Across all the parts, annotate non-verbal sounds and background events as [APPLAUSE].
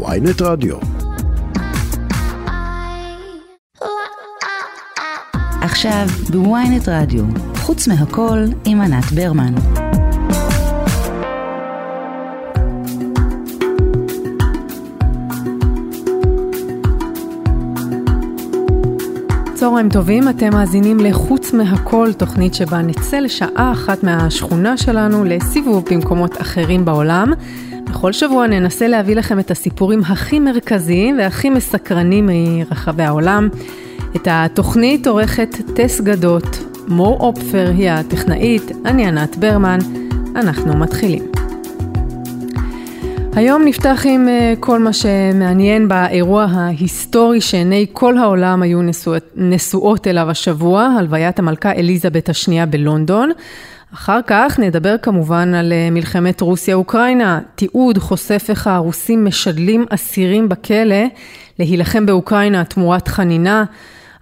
ויינט רדיו. עכשיו בוויינט רדיו, חוץ מהכל עם ענת ברמן. צהריים טובים, אתם מאזינים ל"חוץ מהכל", תוכנית שבה נצא לשעה אחת מהשכונה שלנו לסיבוב במקומות אחרים בעולם. בכל שבוע ננסה להביא לכם את הסיפורים הכי מרכזיים והכי מסקרנים מרחבי העולם. את התוכנית עורכת טס גדות, מור אופפר היא הטכנאית, אני ענת ברמן, אנחנו מתחילים. היום נפתח עם אה, כל מה שמעניין באירוע ההיסטורי שעיני כל העולם היו נשואות, נשואות אליו השבוע, הלוויית המלכה אליזבת השנייה בלונדון. אחר כך נדבר כמובן על אה, מלחמת רוסיה-אוקראינה. תיעוד חושף איך הרוסים משדלים אסירים בכלא להילחם באוקראינה תמורת חנינה.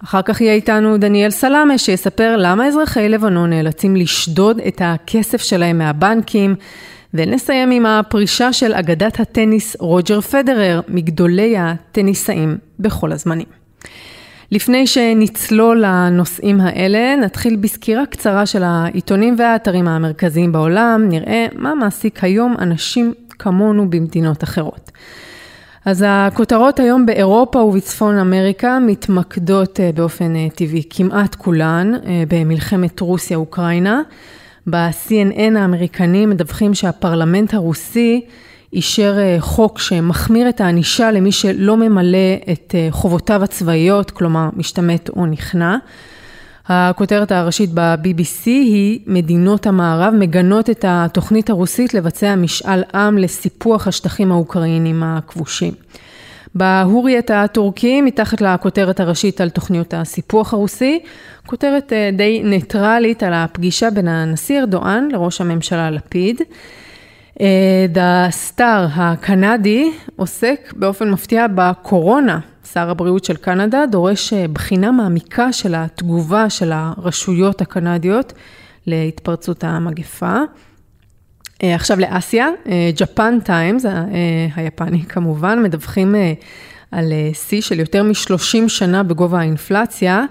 אחר כך יהיה איתנו דניאל סלאמה שיספר למה אזרחי לבנון נאלצים לשדוד את הכסף שלהם מהבנקים. ונסיים עם הפרישה של אגדת הטניס רוג'ר פדרר, מגדולי הטניסאים בכל הזמנים. לפני שנצלול לנושאים האלה, נתחיל בסקירה קצרה של העיתונים והאתרים המרכזיים בעולם, נראה מה מעסיק היום אנשים כמונו במדינות אחרות. אז הכותרות היום באירופה ובצפון אמריקה מתמקדות אה, באופן אה, טבעי כמעט כולן אה, במלחמת רוסיה-אוקראינה. ב-CNN האמריקנים מדווחים שהפרלמנט הרוסי אישר אה, חוק שמחמיר את הענישה למי שלא ממלא את אה, חובותיו הצבאיות, כלומר משתמט או נכנע. הכותרת הראשית ב-BBC היא מדינות המערב מגנות את התוכנית הרוסית לבצע משאל עם לסיפוח השטחים האוקראינים הכבושים. בהוריית הטורקי, מתחת לכותרת הראשית על תוכניות הסיפוח הרוסי, כותרת אה, די ניטרלית על הפגישה בין הנשיא ארדואן לראש הממשלה לפיד. אה, סטאר הקנדי עוסק באופן מפתיע בקורונה. שר הבריאות של קנדה דורש אה, בחינה מעמיקה של התגובה של הרשויות הקנדיות להתפרצות המגפה. אה, עכשיו לאסיה, ג'פן טיימס, היפני כמובן, מדווחים על שיא של יותר מ-30 שנה בגובה האינפלציה.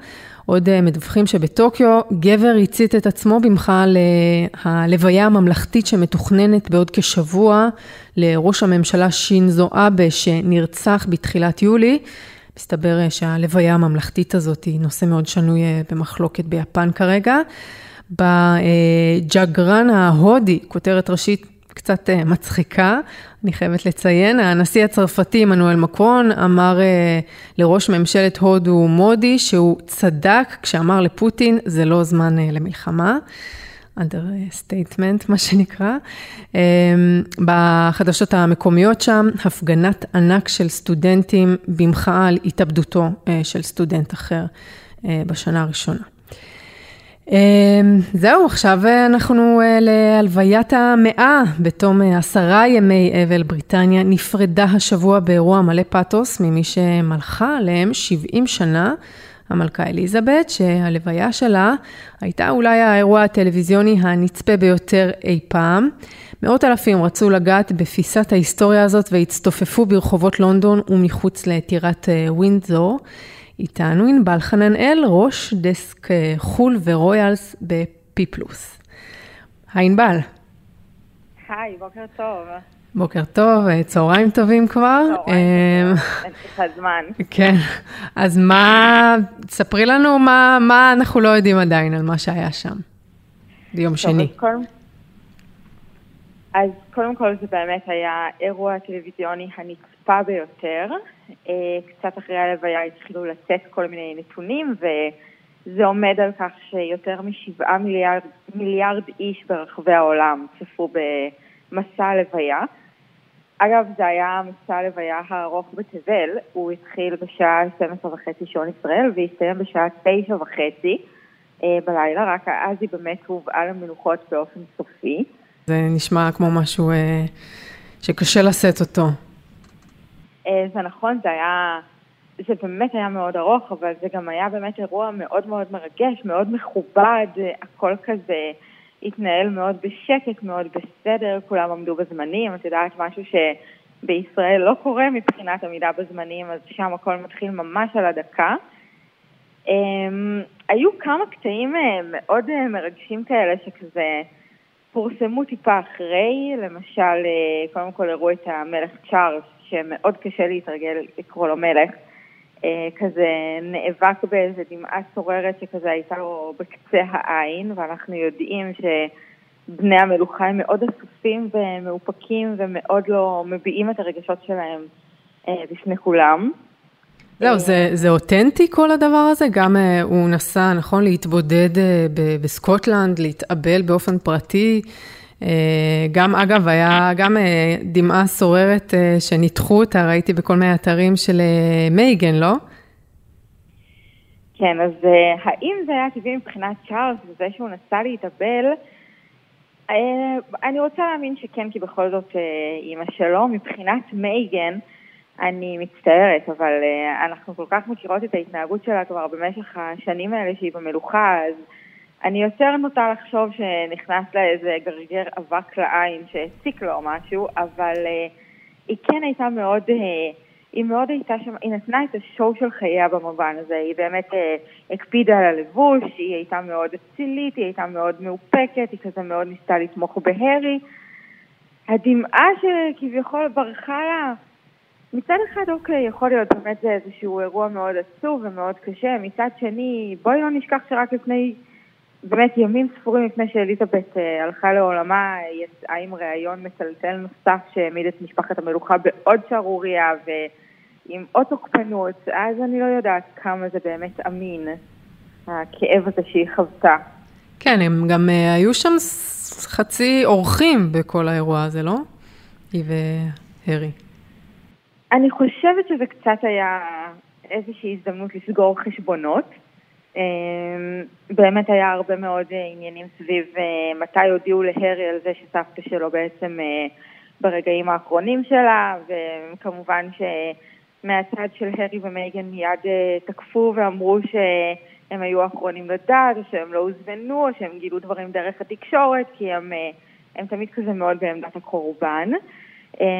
עוד אה, מדווחים שבטוקיו גבר הצית את עצמו במחאה להלוויה הממלכתית שמתוכננת בעוד כשבוע לראש הממשלה שינזו אבה שנרצח בתחילת יולי. מסתבר אה, שהלוויה הממלכתית הזאת היא נושא מאוד שנוי אה, במחלוקת ביפן כרגע. בג'אגרן ההודי, כותרת ראשית קצת אה, מצחיקה, אני חייבת לציין. הנשיא הצרפתי עמנואל מקרון אמר אה, לראש ממשלת הודו מודי שהוא צדק כשאמר לפוטין זה לא זמן אה, למלחמה. understatement מה שנקרא. בחדשות המקומיות שם, הפגנת ענק של סטודנטים במחאה על התאבדותו של סטודנט אחר בשנה הראשונה. אמ, זהו, עכשיו אנחנו אה, להלוויית המאה. בתום אה, עשרה ימי אבל, בריטניה נפרדה השבוע באירוע מלא פאתוס ממי שמלכה עליהם 70 שנה. המלכה אליזבת, שהלוויה שלה הייתה אולי האירוע הטלוויזיוני הנצפה ביותר אי פעם. מאות אלפים רצו לגעת בפיסת ההיסטוריה הזאת והצטופפו ברחובות לונדון ומחוץ לטירת אה, ווינדזור. איתנו ענבל חננאל, ראש דסק אה, חו"ל ורויאלס בפי פלוס. היי ענבל. היי, בוקר טוב. בוקר טוב, אה, צהריים טובים כבר. צהריים טובים, אין לך זמן. כן, אז מה, ספרי לנו מה, מה אנחנו לא יודעים עדיין על מה שהיה שם ביום שני. אז, קודם, אז קודם כל זה באמת היה אירוע טלוויזיוני הנצפה ביותר. אה, קצת אחרי הלוויה התחילו לצאת כל מיני נתונים, וזה עומד על כך שיותר משבעה מיליארד, מיליארד איש ברחבי העולם צפו במסע הלוויה. אגב, זה היה מסע הלוויה הארוך בתבל, הוא התחיל בשעה 12 וחצי שעון ישראל והסתיים בשעה 9 וחצי אה, בלילה, רק אז היא באמת הובאה למנוחות באופן סופי. זה נשמע כמו משהו אה, שקשה לשאת אותו. אה, זה נכון, זה היה, זה באמת היה מאוד ארוך, אבל זה גם היה באמת אירוע מאוד מאוד מרגש, מאוד מכובד, הכל כזה התנהל מאוד בשקט, מאוד בסדר, כולם עמדו בזמנים, את יודעת, משהו בישראל לא קורה מבחינת עמידה בזמנים, אז שם הכל מתחיל ממש על הדקה. אמ, היו כמה קטעים אה, מאוד אה, מרגשים כאלה שכזה פורסמו טיפה אחרי, למשל, אה, קודם כל הראו את המלך צ'ארלס, שמאוד קשה להתרגל לקרוא לו מלך, כזה נאבק באיזה דמעה סוררת שכזה הייתה לו בקצה העין, ואנחנו יודעים שבני המלוכה הם מאוד אסופים ומאופקים ומאוד לא מביעים את הרגשות שלהם בפני כולם. זהו, זה, זה אותנטי כל הדבר הזה? גם uh, הוא נסע, נכון, להתבודד uh, בסקוטלנד, להתאבל באופן פרטי. Uh, גם, אגב, היה גם uh, דמעה סוררת uh, שניתחו אותה, ראיתי בכל מיני אתרים של מייגן, לא? כן, אז האם זה היה טבעי מבחינת צ'ארלס, וזה שהוא נסע להתאבל? אני רוצה להאמין שכן, כי בכל זאת אימא שלו. מבחינת מייגן, אני מצטערת, אבל אנחנו כל כך מכירות את ההתנהגות שלה כבר במשך השנים האלה שהיא במלוכה, אז אני יותר נוטה לחשוב שנכנס לה איזה גרגר אבק לעין שהציק לו או משהו, אבל uh, היא כן הייתה מאוד, uh, היא מאוד הייתה שם, היא נתנה את השואו של חייה במובן הזה, היא באמת uh, הקפידה על הלבוש, היא הייתה מאוד אצילית, היא הייתה מאוד מאופקת, היא כזה מאוד ניסתה לתמוך בהרי. הדמעה שכביכול ברחה לה מצד אחד, אוקיי, יכול להיות באמת זה איזשהו אירוע מאוד עצוב ומאוד קשה. מצד שני, בואי לא נשכח שרק לפני, באמת ימים ספורים לפני שאליזבת אה, הלכה לעולמה, יצאה עם ראיון מטלטל נוסף שהעמיד את משפחת המלוכה בעוד שערורייה ועם עוד תוקפנות, אז אני לא יודעת כמה זה באמת אמין, הכאב הזה שהיא חוותה. כן, הם גם uh, היו שם חצי אורחים בכל האירוע הזה, לא? היא והרי. אני חושבת שזה קצת היה איזושהי הזדמנות לסגור חשבונות. אמ, באמת היה הרבה מאוד אה, עניינים סביב אה, מתי הודיעו להרי על זה שסבתא שלו בעצם אה, ברגעים האחרונים שלה, וכמובן שמהצד של הרי ומייגן מיד תקפו ואמרו שהם היו האחרונים לדעת, או שהם לא הוזמנו, או שהם גילו דברים דרך התקשורת, כי הם, הם תמיד כזה מאוד בעמדת הקורבן.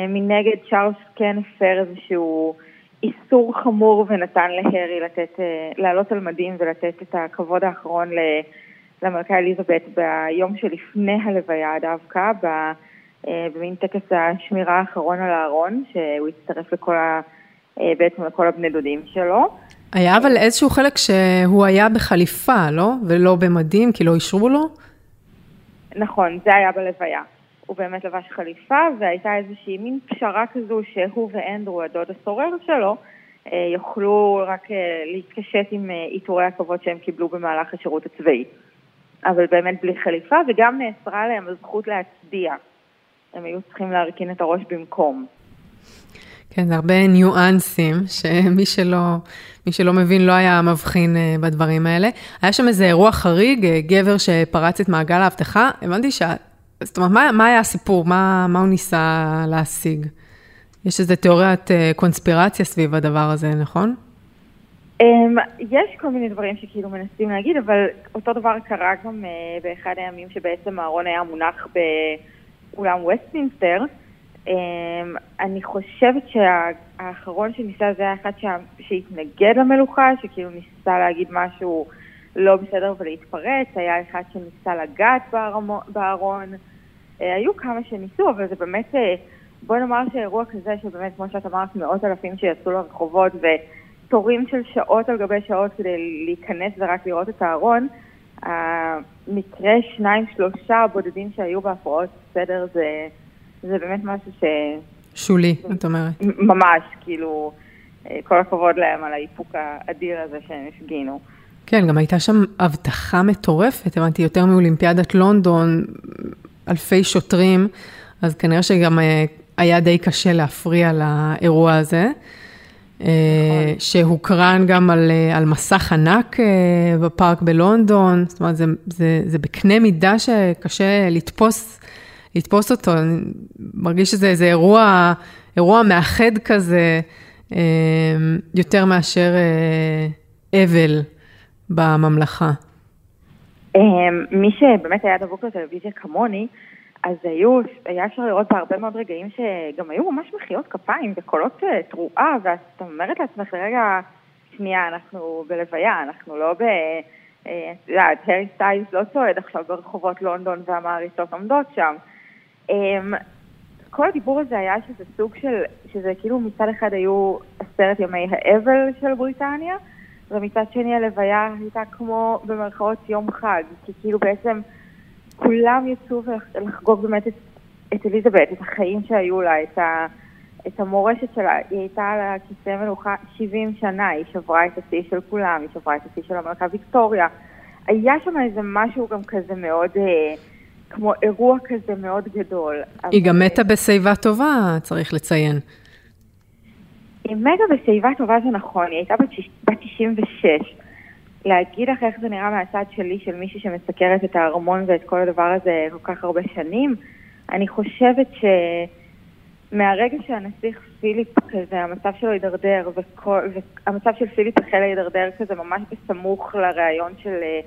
מנגד צ'ארלס כן הפר איזשהו איסור חמור ונתן להרי לתת, אה, לעלות על מדים ולתת את הכבוד האחרון למלכה אליזבת ביום שלפני הלוויה דווקא, אה, במין טקס השמירה האחרון על הארון, שהוא הצטרף לכל ה... בעצם לכל הבני דודים שלו. היה אבל איזשהו חלק שהוא היה בחליפה, לא? ולא במדים, כי לא אישרו לו? נכון, זה היה בלוויה. הוא באמת לבש חליפה, והייתה איזושהי מין פשרה כזו שהוא ואנדרו, הדוד הסורר שלו, אה, יוכלו רק אה, להתקשט עם אה, עיטורי הכבוד שהם קיבלו במהלך השירות הצבאי. אבל באמת בלי חליפה, וגם נאסרה להם הזכות להצדיע. הם היו צריכים להרכין את הראש במקום. כן, זה הרבה ניואנסים, שמי שלא, שלא מבין לא היה מבחין בדברים האלה. היה שם איזה אירוע חריג, גבר שפרץ את מעגל האבטחה. הבנתי שה... זאת אומרת, מה, מה היה הסיפור? מה, מה הוא ניסה להשיג? יש איזו תיאוריית אה, קונספירציה סביב הדבר הזה, נכון? Um, יש כל מיני דברים שכאילו מנסים להגיד, אבל אותו דבר קרה גם uh, באחד הימים שבעצם אהרון היה מונח באולם וסטמינסטר. Um, אני חושבת שהאחרון שניסה זה היה אחד שהתנגד למלוכה, שכאילו ניסה להגיד משהו לא בסדר ולהתפרץ, היה אחד שניסה לגעת בארון, אה, היו כמה שניסו, אבל זה באמת, אה, בוא נאמר שאירוע כזה, שבאמת, כמו שאת אמרת, מאות אלפים שיצאו לרחובות ותורים של שעות על גבי שעות כדי להיכנס ורק לראות את הארון, המקרה שניים, שלושה בודדים שהיו בהפרעות סדר זה, זה באמת משהו ש... שולי, את אומרת. ממש, כאילו, אה, כל הכבוד להם על האיפוק האדיר הזה שהם הפגינו. כן, גם הייתה שם אבטחה מטורפת, הבנתי, יותר מאולימפיאדת לונדון, אלפי שוטרים, אז כנראה שגם אה, היה די קשה להפריע לאירוע הזה. אה, נכון. שהוקרן גם על, אה, על מסך ענק בפארק בלונדון, זאת אומרת, זה, זה, זה בקנה מידה שקשה לתפוס, לתפוס אותו. אני מרגיש שזה איזה אירוע, אירוע מאחד כזה, יותר מאשר אבל. בממלכה? אמ, מי שבאמת היה דבוק לטלוויזיה כמוני, אז היו, היה אפשר לראות בהרבה מאוד רגעים שגם היו ממש מחיאות כפיים וקולות תרועה, ואת אומרת לעצמך לרגע, שנייה, אנחנו בלוויה, אנחנו לא ב... את יודעת, הרי סטיילס לא צועד עכשיו ברחובות לונדון והמעריצות עומדות שם. אמ, כל הדיבור הזה היה שזה סוג של, שזה כאילו מצד אחד היו עשרת ימי האבל של בריטניה, ומצד שני הלוויה הייתה כמו במרכאות יום חג, כי כאילו בעצם כולם יצאו לחגוג באמת את, את אליזבת, את החיים שהיו לה, את, ה, את המורשת שלה. היא הייתה על הכיסא מלוכה 70 שנה, היא שברה את השיא של כולם, היא שברה את השיא של המלכה ויקטוריה. היה שם איזה משהו גם כזה מאוד... אה, כמו אירוע כזה מאוד גדול. היא גם מתה בשיבה טובה, צריך לציין. היא מתה בשיבה טובה זה נכון, היא הייתה בת 96. להגיד לך איך זה נראה מהצד שלי, של מישהי שמסקרת את הארמון ואת כל הדבר הזה כל כך הרבה שנים, אני חושבת שמהרגע שהנסיך פיליפ כזה, המצב שלו הידרדר, והמצב של פיליפ החל להידרדר כזה ממש בסמוך לראיון של אה,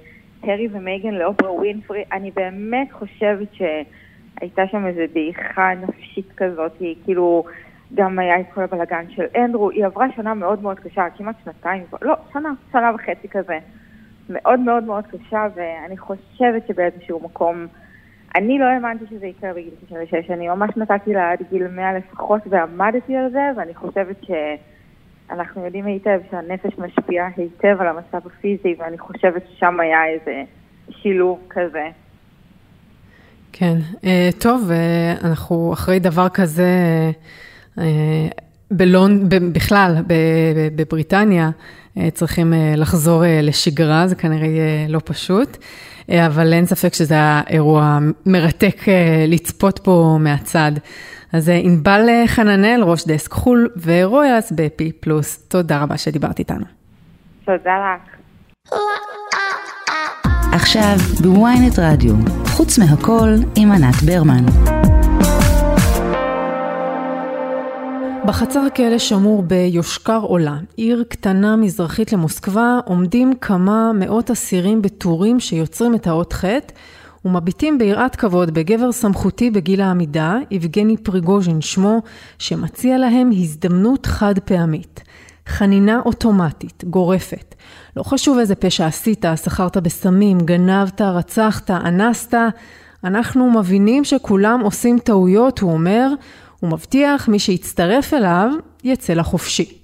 הרי ומייגן לאופרה ווינפרי, אני באמת חושבת שהייתה שם איזו דעיכה נפשית כזאת, היא כאילו, גם היה את כל הבלאגן של אנדרו, היא עברה שנה מאוד מאוד קשה, כמעט שנתיים, לא, שנה, שנה וחצי כזה. מאוד מאוד מאוד קשה, ואני חושבת שבאיזשהו מקום, אני לא האמנתי שזה יקרה בגיל 96, אני ממש נתתי לה עד גיל 100 לפחות ועמדתי על זה, ואני חושבת ש... אנחנו יודעים היטב שהנפש משפיעה היטב על המצב הפיזי, ואני חושבת ששם היה איזה שילוב כזה. כן, אה, טוב, אה, אנחנו אחרי דבר כזה, אה, בלונד, בכלל, בבריטניה, צריכים לחזור לשגרה, זה כנראה יהיה לא פשוט, אבל אין ספק שזה היה אירוע מרתק לצפות פה מהצד. אז אה, ענבל אה, חננאל, ראש דסק חו"ל ורויאס בפי פלוס, תודה רבה שדיברת איתנו. תודה לך. עכשיו בוויינט רדיו, חוץ מהכל עם ענת ברמן. בחצר הכלא שמור ביושקר עולה, עיר קטנה מזרחית למוסקבה, עומדים כמה מאות אסירים בטורים שיוצרים את האות ח' ומביטים ביראת כבוד בגבר סמכותי בגיל העמידה, יבגני פריגוז'ין שמו, שמציע להם הזדמנות חד פעמית. חנינה אוטומטית, גורפת. לא חשוב איזה פשע עשית, שכרת בסמים, גנבת, רצחת, אנסת, אנחנו מבינים שכולם עושים טעויות, הוא אומר, הוא מבטיח מי שיצטרף אליו יצא לחופשי.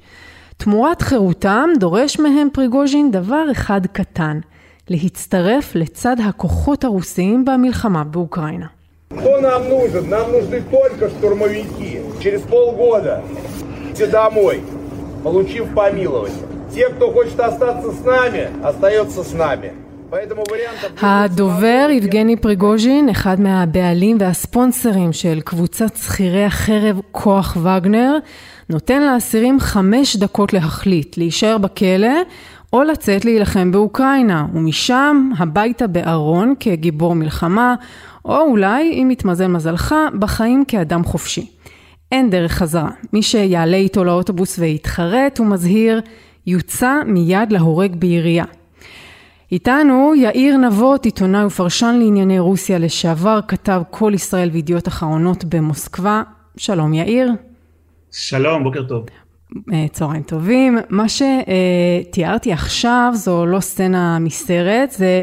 תמורת חירותם דורש מהם פריגוז'ין דבר אחד קטן, להצטרף לצד הכוחות הרוסיים במלחמה באוקראינה. Кто нам нужен? Нам нужны только штурмовики. Через полгода все домой, получив помилование. Те, кто хочет остаться с нами, остается с нами. הדובר יבגני פריגוז'ין, אחד מהבעלים והספונסרים של קבוצת שכירי החרב כוח וגנר, נותן לאסירים חמש דקות להחליט, להישאר בכלא או לצאת להילחם באוקראינה, ומשם הביתה בארון כגיבור מלחמה, או אולי, אם יתמזל מזלך, בחיים כאדם חופשי. אין דרך חזרה. מי שיעלה איתו לאוטובוס ויתחרט, הוא מזהיר, יוצא מיד להורג בירייה. איתנו יאיר נבות, עיתונאי ופרשן לענייני רוסיה לשעבר, כתב כל ישראל וידיעות אחרונות במוסקבה. שלום יאיר. שלום, בוקר טוב. אה, צהריים טובים. מה שתיארתי עכשיו זו לא סצנה מסרט, זה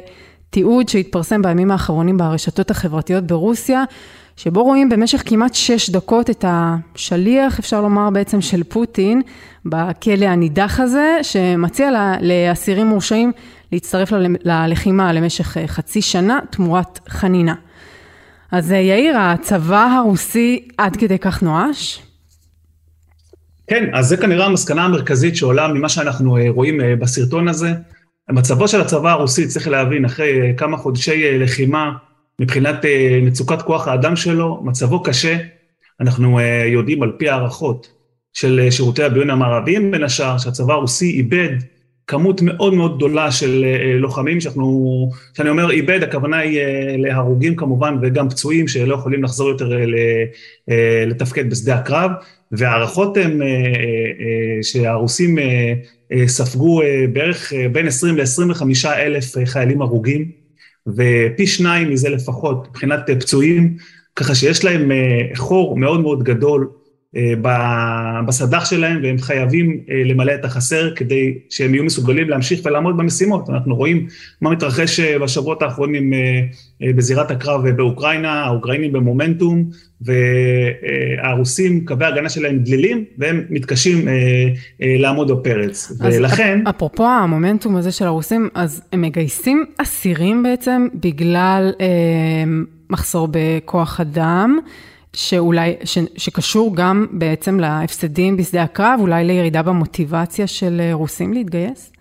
תיעוד שהתפרסם בימים האחרונים ברשתות החברתיות ברוסיה, שבו רואים במשך כמעט שש דקות את השליח, אפשר לומר בעצם, של פוטין בכלא הנידח הזה, שמציע לאסירים מורשעים להצטרף ללחימה למשך אה, חצי שנה תמורת חנינה. אז אה, יאיר, הצבא הרוסי עד כדי כך נואש? כן, אז זה כנראה המסקנה המרכזית שעולה ממה שאנחנו אה, רואים בסרטון הזה. מצבו של הצבא הרוסי, צריך להבין, אחרי כמה חודשי לחימה, מבחינת מצוקת כוח האדם שלו, מצבו קשה. אנחנו יודעים על פי הערכות של שירותי הביון המערביים בין השאר, שהצבא הרוסי איבד כמות מאוד מאוד גדולה של לוחמים, שאנחנו, כשאני אומר איבד, הכוונה היא להרוגים כמובן וגם פצועים שלא יכולים לחזור יותר לתפקד בשדה הקרב. וההערכות הן אה, אה, אה, שהרוסים ספגו בערך בין 20 ל-25 אלף חיילים הרוגים, ופי שניים מזה לפחות מבחינת פצועים, ככה שיש להם חור מאוד מאוד גדול בסד"ח שלהם, והם חייבים למלא את החסר כדי שהם יהיו מסוגלים להמשיך ולעמוד במשימות. אנחנו רואים מה מתרחש בשבועות האחרונים בזירת הקרב באוקראינה, האוקראינים במומנטום, והרוסים, קווי ההגנה שלהם דלילים, והם מתקשים לעמוד בפרץ. ולכן... אפרופו המומנטום הזה של הרוסים, אז הם מגייסים אסירים בעצם בגלל מחסור בכוח אדם. שאולי, ש, שקשור גם בעצם להפסדים בשדה הקרב, אולי לירידה במוטיבציה של אה, רוסים להתגייס?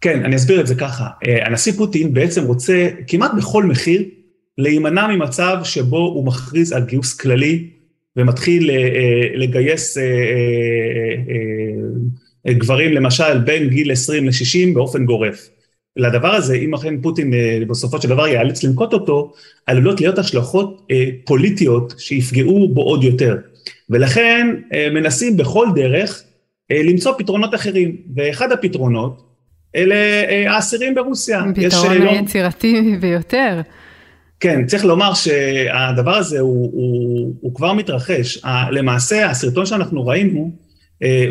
כן, אני אסביר את זה ככה. אה, הנשיא פוטין בעצם רוצה כמעט בכל מחיר להימנע ממצב שבו הוא מכריז על גיוס כללי ומתחיל אה, לגייס גברים, למשל, בין גיל 20 ל-60 באופן גורף. לדבר הזה, אם אכן פוטין אה, בסופו של דבר ייאלץ לנקוט אותו, עלולות להיות השלכות אה, פוליטיות שיפגעו בו עוד יותר. ולכן אה, מנסים בכל דרך למצוא פתרונות אחרים, ואחד הפתרונות אלה האסירים ברוסיה. פתרון לא... יצירתי ביותר. כן, צריך לומר שהדבר הזה הוא, הוא, הוא כבר מתרחש. למעשה, הסרטון שאנחנו ראינו,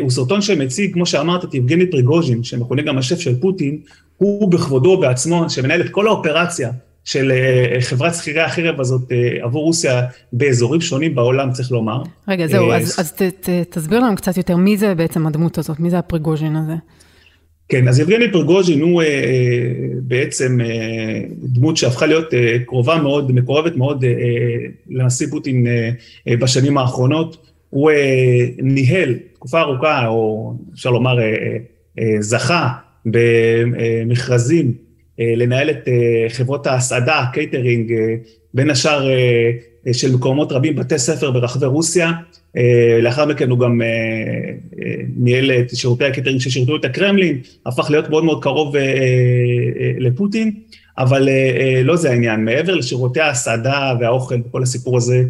הוא סרטון שמציג, כמו שאמרת, את יבגני פריגוז'ין, שמכונה גם השף של פוטין, הוא בכבודו בעצמו, שמנהל את כל האופרציה של אה, חברת שכירי החרב הזאת אה, עבור רוסיה באזורים שונים בעולם, צריך לומר. רגע, זהו, אה, אז, אז ת, ת, תסביר לנו קצת יותר, מי זה בעצם הדמות הזאת? מי זה הפריגוז'ין הזה? כן, אז יבגני פרגוז'ין הוא בעצם דמות שהפכה להיות קרובה מאוד, מקורבת מאוד לנשיא פוטין בשנים האחרונות. הוא ניהל תקופה ארוכה, או אפשר לומר, זכה במכרזים אה, לנהל את אה, חברות ההסעדה, קייטרינג, אה, בין השאר של מקומות רבים, בתי ספר ברחבי רוסיה. לאחר מכן הוא גם ניהל את שירותי הקייטרינג ששירתו את הקרמלין, הפך להיות מאוד מאוד קרוב לפוטין, אבל לא זה העניין. מעבר לשירותי ההסעדה והאוכל וכל הסיפור הזה,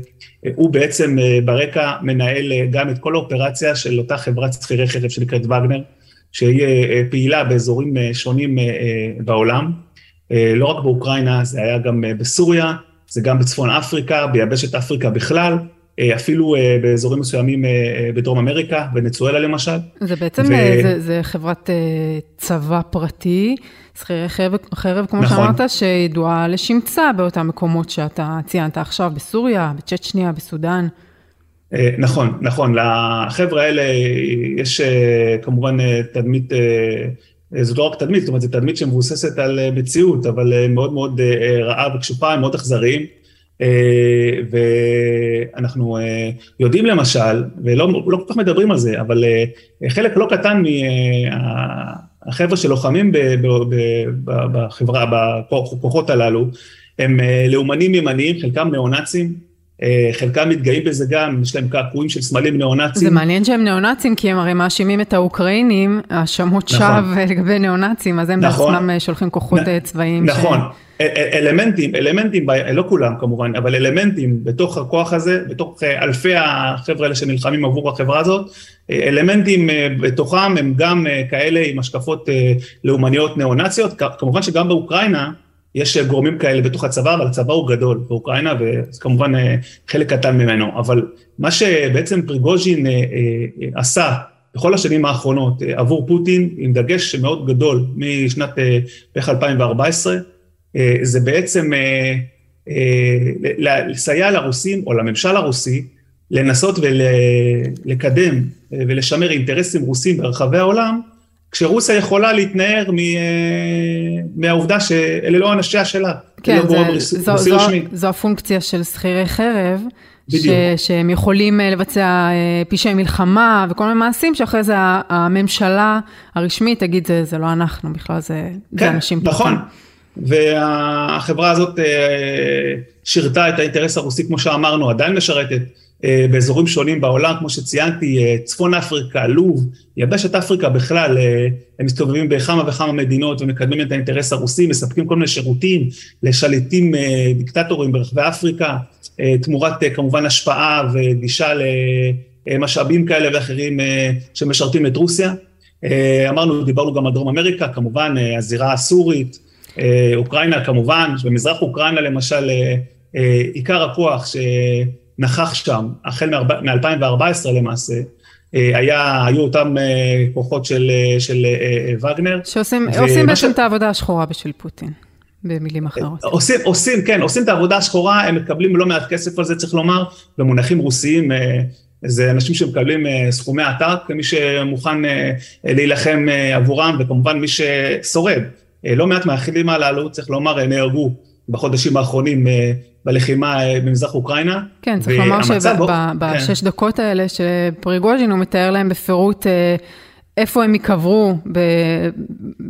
הוא בעצם ברקע מנהל גם את כל האופרציה של אותה חברת שכירי חרב שנקראת וגנר. שהיא אה, פעילה באזורים אה, שונים אה, בעולם, לא רק באוקראינה, זה היה גם בסוריה, זה גם בצפון אפריקה, ביבשת אפריקה בכלל, אפילו באזורים מסוימים בדרום אמריקה, ונצואלה למשל. זה בעצם, ו... זה, זה חברת צבא פרטי, שכירי חרב, חרב, כמו נכון. שאמרת, שידועה לשמצה באותם מקומות שאתה ציינת עכשיו, בסוריה, בצ'צ'ניה, בסודאן. אה, נכון, נכון, לחבר'ה האלה יש אה, כמובן אה, תדמית, זאת לא רק תדמית, זאת אומרת, זו תדמית שמבוססת על מציאות, אבל מאוד מאוד רעה וקשופה, הם מאוד אכזריים. ואנחנו יודעים למשל, ולא לא כל כך מדברים על זה, אבל חלק לא קטן מהחבר'ה שלוחמים בחברה, בכוחות הללו, הם לאומנים ימניים, חלקם ניאו-נאצים, אה, חלקם מתגאים בזה גם, יש להם קעקועים של סמלים ניאו-נאצים. זה מעניין שהם ניאו-נאצים, כי הם הרי מאשימים את האוקראינים, האשמות נכון. שווא לגבי ניאו-נאצים, אז הם נכון. בעצמם אה, שולחים כוחות נ, אה, צבאיים. נכון, ש... אלמנטים, אלמנטים, לא כולם כמובן, אבל אלמנטים בתוך הכוח הזה, בתוך אלפי החבר'ה האלה שנלחמים עבור החברה הזאת, אלמנטים בתוכם הם גם כאלה עם השקפות לאומניות ניאו-נאציות, כמובן שגם באוקראינה, יש גורמים כאלה בתוך הצבא, אבל הצבא הוא גדול באוקראינה, וזה כמובן אה, חלק קטן ממנו. אבל מה שבעצם פריגוז'ין אה, אה, עשה בכל השנים האחרונות עבור פוטין, עם דגש מאוד גדול משנת בערך 2014, זה בעצם לסייע לרוסים, או לממשל הרוסי, לנסות ולקדם ולשמר אינטרסים רוסים ברחבי העולם, כשרוסיה יכולה להתנער מ, מהעובדה שאלה לא אנשיה שלה. כן, לא זה, זו, זו, זו הפונקציה של שכירי חרב. ש, שהם יכולים אה, לבצע אה, פשעי מלחמה וכל מיני מעשים שאחרי זה הממשלה הרשמית תגיד זה, זה לא אנחנו בכלל זה, כן, זה אנשים פשוטים. נכון, והחברה הזאת אה, שירתה את האינטרס הרוסי כמו שאמרנו עדיין משרתת אה, באזורים שונים בעולם, כמו שציינתי, אה, צפון אפריקה, לוב, יבשת אפריקה בכלל, הם מסתובבים בכמה וכמה מדינות ומקדמים את האינטרס הרוסי, מספקים כל מיני שירותים לשליטים דיקטטורים ברחבי אפריקה, תמורת כמובן השפעה וגישה למשאבים כאלה ואחרים שמשרתים את רוסיה. אמרנו, דיברנו גם על דרום אמריקה, כמובן הזירה הסורית, אוקראינה כמובן, במזרח אוקראינה למשל, עיקר הכוח שנכח שם, החל מ-2014 למעשה, היה, היו אותם כוחות של, של וגנר. שעושים בעצם ש... את העבודה השחורה בשביל פוטין. במילים אחרות. עושים, עושים, כן, עושים את העבודה השחורה, הם מקבלים לא מעט כסף על זה, צריך לומר, במונחים רוסיים, זה אנשים שמקבלים סכומי עתק, מי שמוכן להילחם עבורם, וכמובן מי ששורד. לא מעט מהחילים הללו, צריך לומר, נהרגו בחודשים האחרונים בלחימה במזרח אוקראינה. כן, צריך לומר שבשש כן. דקות האלה שפריגוז'ין, הוא מתאר להם בפירוט איפה הם ייקברו, ב...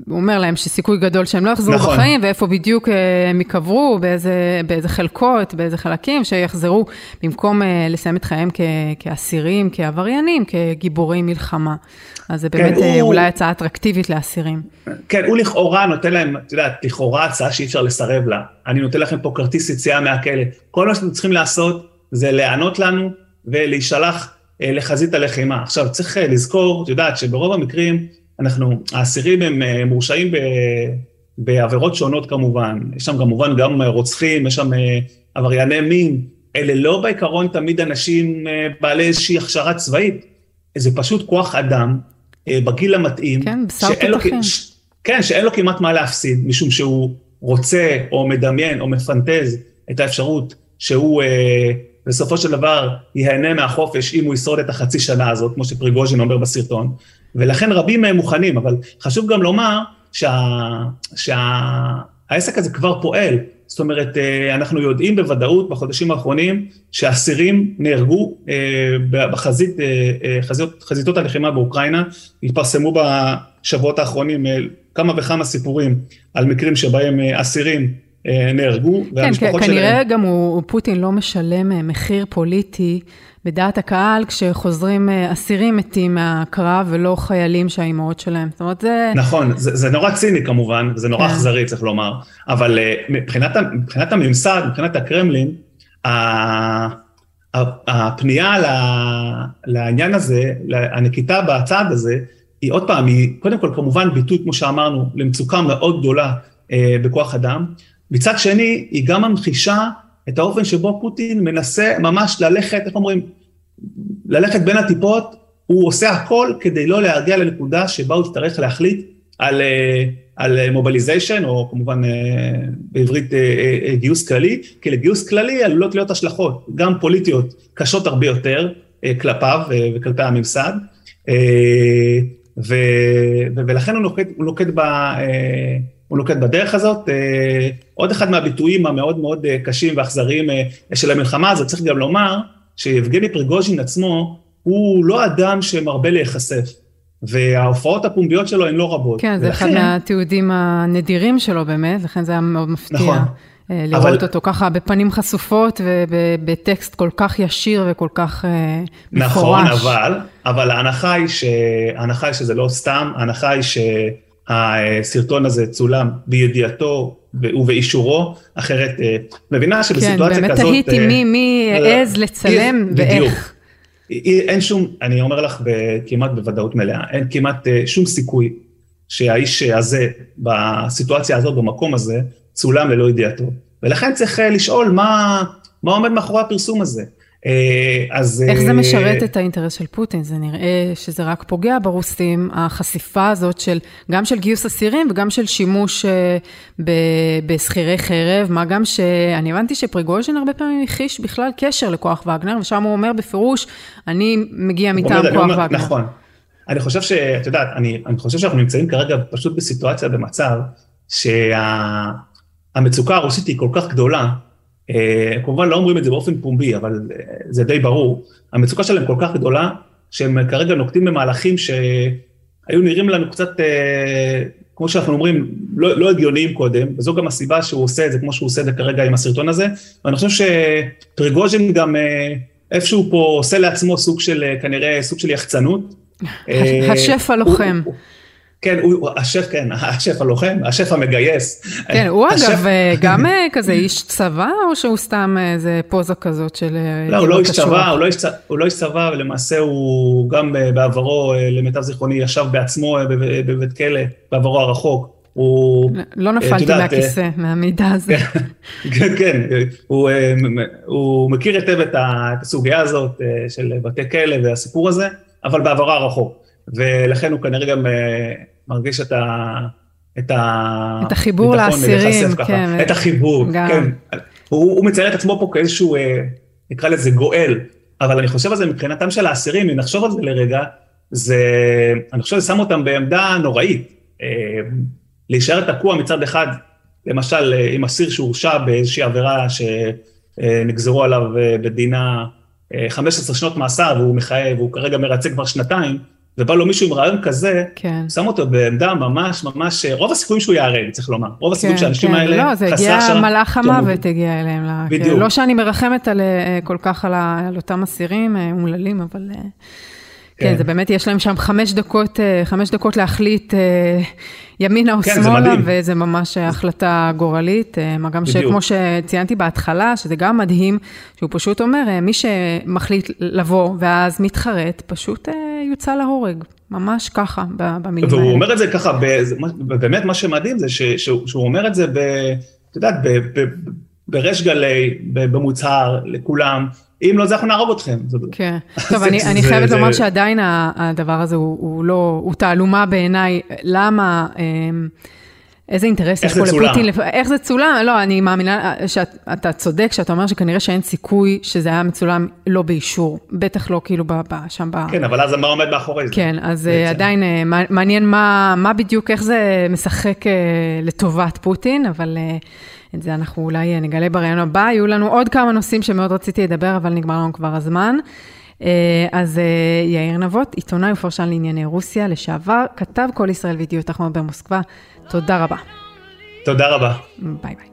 הוא אומר להם שסיכוי גדול שהם לא יחזרו נכון. בחיים, ואיפה בדיוק אה, הם ייקברו, באיזה, באיזה חלקות, באיזה חלקים, שיחזרו במקום אה, לסיים את חייהם כ... כאסירים, כעבריינים, כגיבורי מלחמה. אז זה כן, באמת כן, הוא... אולי הצעה אטרקטיבית לאסירים. כן, הוא לכאורה נותן להם, את יודעת, לכאורה הצעה שאי אפשר לסרב לה. אני נותן לכם פה כרטיס יציאה מהכלא. כל מה שאתם צריכים לעשות זה להיענות לנו ולהישלח לחזית הלחימה. עכשיו, צריך אה, לזכור, את יודעת, שברוב המקרים, אנחנו, האסירים הם אה, מורשעים ב, בעבירות שונות כמובן. יש שם כמובן גם רוצחים, יש שם עברייני מין. אלה לא בעיקרון תמיד אנשים בעלי איזושהי הכשרה צבאית. זה פשוט כוח אדם בגיל המתאים. כן, בשר תותחים. כן, שאין לו כמעט מה להפסיד, משום שהוא רוצה או מדמיין או מפנטז את האפשרות שהוא בסופו של דבר ייהנה מהחופש אם הוא ישרוד את החצי שנה הזאת, כמו שפריגוז'ין אומר בסרטון, ולכן רבים מהם מוכנים, אבל חשוב גם לומר שהעסק שה, הזה כבר פועל, זאת אומרת, אה, אנחנו יודעים בוודאות בחודשים האחרונים שאסירים נהרגו אה, בחזית, אה, חזיות, חזיתות הלחימה באוקראינה, התפרסמו בשבועות האחרונים כמה וכמה סיפורים על מקרים שבהם אסירים אה, נהרגו, כן, והמשפחות שלהם... כן, כנראה גם הוא, פוטין לא משלם אה, מחיר פוליטי בדעת הקהל, כשחוזרים אה, אסירים מתים מהקרב ולא חיילים שהאימהות שלהם. זאת אומרת, זה... נכון, זה, זה נורא ציני כמובן, זה נורא כן. אכזרי, צריך לומר, אבל מבחינת, מבחינת הממסד, מבחינת הקרמלין, הפנייה לעניין הזה, הנקיטה בצעד הזה, היא עוד פעם, היא קודם כל כמובן ביטוי, כמו שאמרנו, למצוקה מאוד גדולה בכוח אדם, מצד שני, היא גם ממחישה את האופן שבו פוטין מנסה ממש ללכת, איך אומרים, ללכת בין הטיפות, הוא עושה הכל כדי לא להגיע לנקודה שבה הוא יצטרך להחליט על, אה, על מוביליזיישן, או כמובן אה, בעברית אה, גיוס כללי, כי לגיוס כללי עלולות להיות השלכות, גם פוליטיות קשות הרבה יותר כלפיו וכלפי הממסד, ו, ולכן הוא נוקט, הוא נוקט ב... הוא נוקט בדרך הזאת. אה, עוד אחד מהביטויים המאוד מאוד אה, קשים ואכזריים אה, של המלחמה הזאת, צריך גם לומר שיבגני פריגוז'ין עצמו הוא לא אדם שמרבה להיחשף. וההופעות הפומביות שלו הן לא רבות. כן, זה ולכן... אחד מהתיעודים הנדירים שלו באמת, לכן זה היה מאוד מפתיע. נכון. לראות אבל... אותו ככה בפנים חשופות ובטקסט כל כך ישיר וכל כך מפורש. נכון, אבל, אבל ההנחה היא, ש... ההנחה היא שזה לא סתם, ההנחה היא ש... הסרטון הזה צולם בידיעתו ובאישורו, אחרת אה, מבינה שבסיטואציה כזאת... כן, באמת תהיתי מי, מי אה, העז לצלם ואיך. אין שום, אני אומר לך כמעט בוודאות מלאה, אין כמעט אה, שום סיכוי שהאיש הזה, בסיטואציה הזאת, במקום הזה, צולם ללא ידיעתו. ולכן צריך לשאול מה, מה עומד מאחורי הפרסום הזה. אה, אז... איך זה אה, משרת את האינטרס של פוטין? זה נראה שזה רק פוגע ברוסים, החשיפה הזאת של, גם של גיוס אסירים וגם של שימוש אה, בשכירי חרב, מה גם שאני הבנתי שפריגוז'ין הרבה פעמים הכחיש בכלל קשר לכוח וגנר, ושם הוא אומר בפירוש, אני מגיע מטעם כוח אומר, וגנר. נכון. אני חושב שאת יודעת, אני, אני חושב שאנחנו נמצאים כרגע פשוט בסיטואציה, במצב, שהמצוקה שה, הרוסית היא כל כך גדולה, אה, כמובן לא אומרים את זה באופן פומבי, אבל אה, זה די ברור. המצוקה שלהם כל כך גדולה, שהם כרגע נוקטים במהלכים שהיו נראים לנו קצת, אה, כמו שאנחנו אומרים, לא, לא הגיוניים קודם, וזו גם הסיבה שהוא עושה את זה כמו שהוא עושה את זה כרגע עם הסרטון הזה. ואני חושב שפריגוז'ין גם איפשהו פה עושה לעצמו סוג של, כנראה סוג של יחצנות. [LAUGHS] השף הלוחם. הוא, כן, הוא השף, כן, השף הלוחם, השף המגייס. כן, הוא השף... אגב גם אה, כזה איש צבא, או שהוא סתם איזה פוזה כזאת של... אה, לא, הוא לא איש צבא, הוא לא איש, הוא לא איש צבא, ולמעשה הוא גם בעברו, למיטב זיכרוני, ישב בעצמו בבית כלא, בעברו הרחוק. הוא... לא נפלתי מהכיסא מהמידע [LAUGHS] הזה. כן, כן, הוא, הוא מכיר היטב את הסוגיה הזאת של בתי כלא והסיפור הזה, אבל בעברה הרחוק. ולכן הוא כנראה גם מרגיש את ה... את, ה... את החיבור לאסירים, כן. את החיבור, גם. כן. הוא, הוא מציין את עצמו פה כאיזשהו, נקרא לזה גואל, אבל אני חושב על זה מבחינתם של האסירים, אם נחשוב על זה לרגע, זה, אני חושב שזה שם אותם בעמדה נוראית. להישאר תקוע מצד אחד, למשל, עם אסיר שהורשע באיזושהי עבירה שנגזרו עליו בדינה 15 שנות מאסר והוא מחייב, והוא כרגע מרצה כבר שנתיים, ובא לו מישהו עם רעיון כזה, כן. שם אותו בעמדה ממש ממש, רוב הסיכויים שהוא ייהרג, צריך לומר. רוב הסיכויים כן, שהאנשים כן. האלה... לא, זה הגיע, מלאך המוות הגיע אליהם. בדיוק. לא שאני מרחמת על, אה, כל כך על, על אותם אסירים אה, אומללים, אבל... אה, כן, כן, זה באמת, יש להם שם חמש דקות, חמש דקות להחליט ימינה או כן, שמאלה, וזה ממש החלטה גורלית. מה גם בדיוק. שכמו שציינתי בהתחלה, שזה גם מדהים, שהוא פשוט אומר, מי שמחליט לבוא ואז מתחרט, פשוט יוצא להורג. ממש ככה, במילים האלה. והוא אומר את זה ככה, באמת מה שמדהים זה שהוא אומר את זה, את יודעת, בריש גלי, במוצהר, לכולם. אם לא זה אנחנו נהרוג אתכם. כן, טוב, אני, [LAUGHS] אני חייבת זה... לומר שעדיין הדבר הזה הוא, הוא לא, הוא תעלומה בעיניי, למה, אמ, איזה אינטרס יש פה לפוטין, לפ... איך זה צולם, לא, אני מאמינה שאתה צודק, שאתה אומר שכנראה שאין סיכוי שזה היה מצולם לא באישור, בטח לא כאילו ב, ב, שם ב... כן, אבל אז מה עומד מאחורי זה? כן, אז בעצם. עדיין אה, מעניין מה, מה בדיוק, איך זה משחק אה, לטובת פוטין, אבל... את זה אנחנו אולי נגלה ברעיון הבא. יהיו לנו עוד כמה נושאים שמאוד רציתי לדבר, אבל נגמר לנו כבר הזמן. אה, אז אה, יאיר נבות, עיתונאי ופרשן לענייני רוסיה לשעבר, כתב כל ישראל וידיעות אחרונות במוסקבה. תודה רבה. תודה רבה. ביי ביי.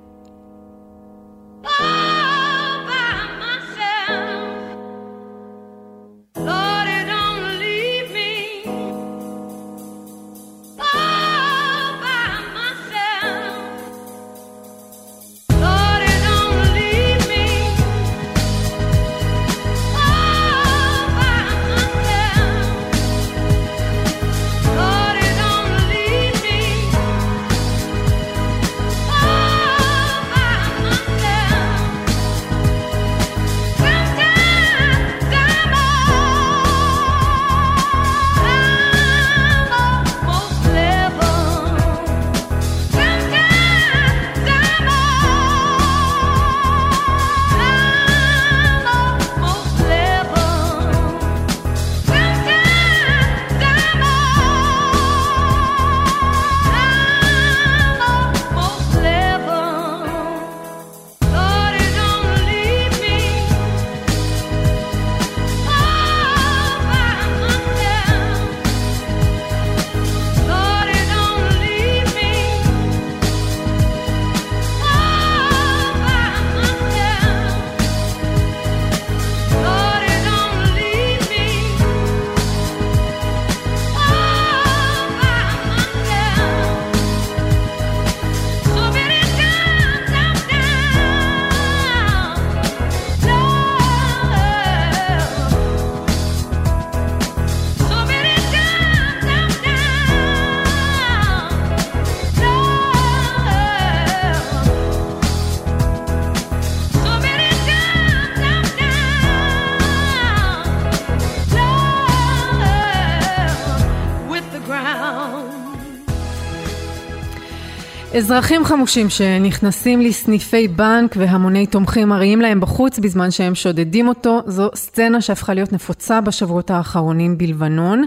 אזרחים חמושים שנכנסים לסניפי בנק והמוני תומכים מראים להם בחוץ בזמן שהם שודדים אותו, זו סצנה שהפכה להיות נפוצה בשבועות האחרונים בלבנון.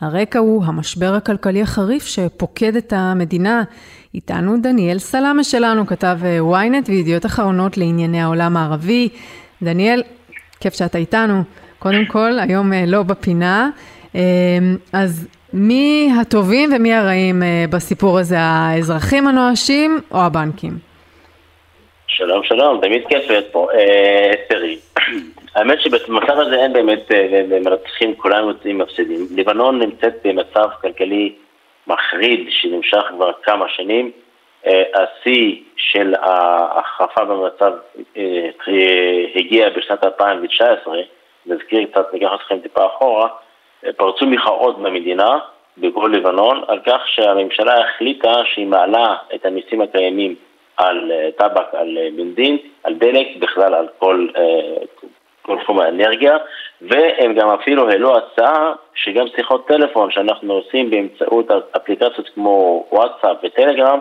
הרקע הוא המשבר הכלכלי החריף שפוקד את המדינה. איתנו דניאל סלאמה שלנו, כתב ynet וידיעות אחרונות לענייני העולם הערבי. דניאל, כיף שאתה איתנו. קודם כל, היום אה, לא בפינה. אה, אז מי הטובים ומי הרעים אה, בסיפור הזה, האזרחים הנואשים או הבנקים? שלום, שלום, תמיד כיף להיות פה. אה, תראי, [CLEARS THROAT] האמת שבמצב הזה אין באמת אה, מרצחים, כולם יוצאים מפסידים. לבנון נמצאת במצב כלכלי מחריד שנמשך כבר כמה שנים. השיא של ההחרפה במצב הגיע בשנת 2019, נזכיר קצת, ניקח אתכם טיפה אחורה, פרצו מחאות במדינה, בגבול לבנון על כך שהממשלה החליטה שהיא מעלה את המיסים הקיימים על אה, טבק, על אה, בנזין, על דלק, בכלל על כל, אה, כל תחום האנרגיה, והם גם אפילו העלו הצעה שגם שיחות טלפון שאנחנו עושים באמצעות אפליקציות כמו וואטסאפ וטלגרם,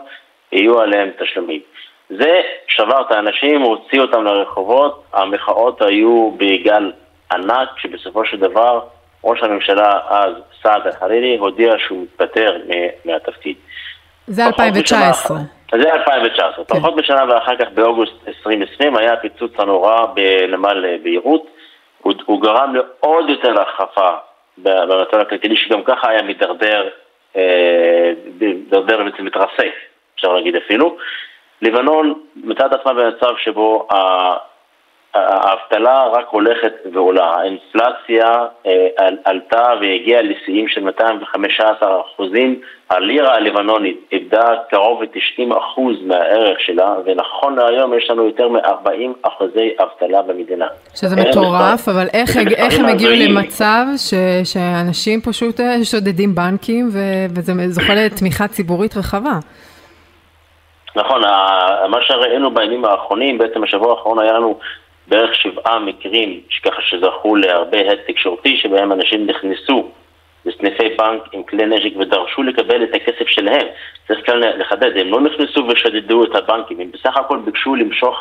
יהיו עליהם תשלומים. זה שבר את האנשים, הוציא אותם לרחובות, המחאות היו בגל ענק, שבסופו של דבר ראש הממשלה אז, סעד אל-חרירי, הודיע שהוא מתפטר מהתפקיד. זה 2019. זה 2019. כן. פחות בשנה ואחר כך באוגוסט 2020 היה הפיצוץ הנורא בנמל ביירות. הוא, הוא גרם לעוד יותר החרפה במצב הכלכלי, שגם ככה היה מידרדר, אה, מידרדר בעצם מתרסק, אפשר להגיד אפילו. לבנון מצאה את עצמה במצב שבו האבטלה רק הולכת ועולה, האינפלציה אה, עלתה והגיעה לשיאים של 215 אחוזים, הלירה הלבנונית איבדה קרוב ל-90 אחוז מהערך שלה, ונכון להיום יש לנו יותר מ-40 אחוזי אבטלה במדינה. שזה מטורף, אבל איך, [LAUGHS] איך הם הגיעו למצב ש, שאנשים פשוט אה, שודדים בנקים וזה זוכה לתמיכה ציבורית רחבה? נכון, מה שראינו בימים האחרונים, בעצם השבוע האחרון היה לנו בערך שבעה מקרים שככה שזכו להרבה הד תקשורתי שבהם אנשים נכנסו לסניפי בנק עם כלי נשק ודרשו לקבל את הכסף שלהם. צריך כאן לחדד, הם לא נכנסו ושדדו את הבנקים, הם בסך הכל ביקשו למשוך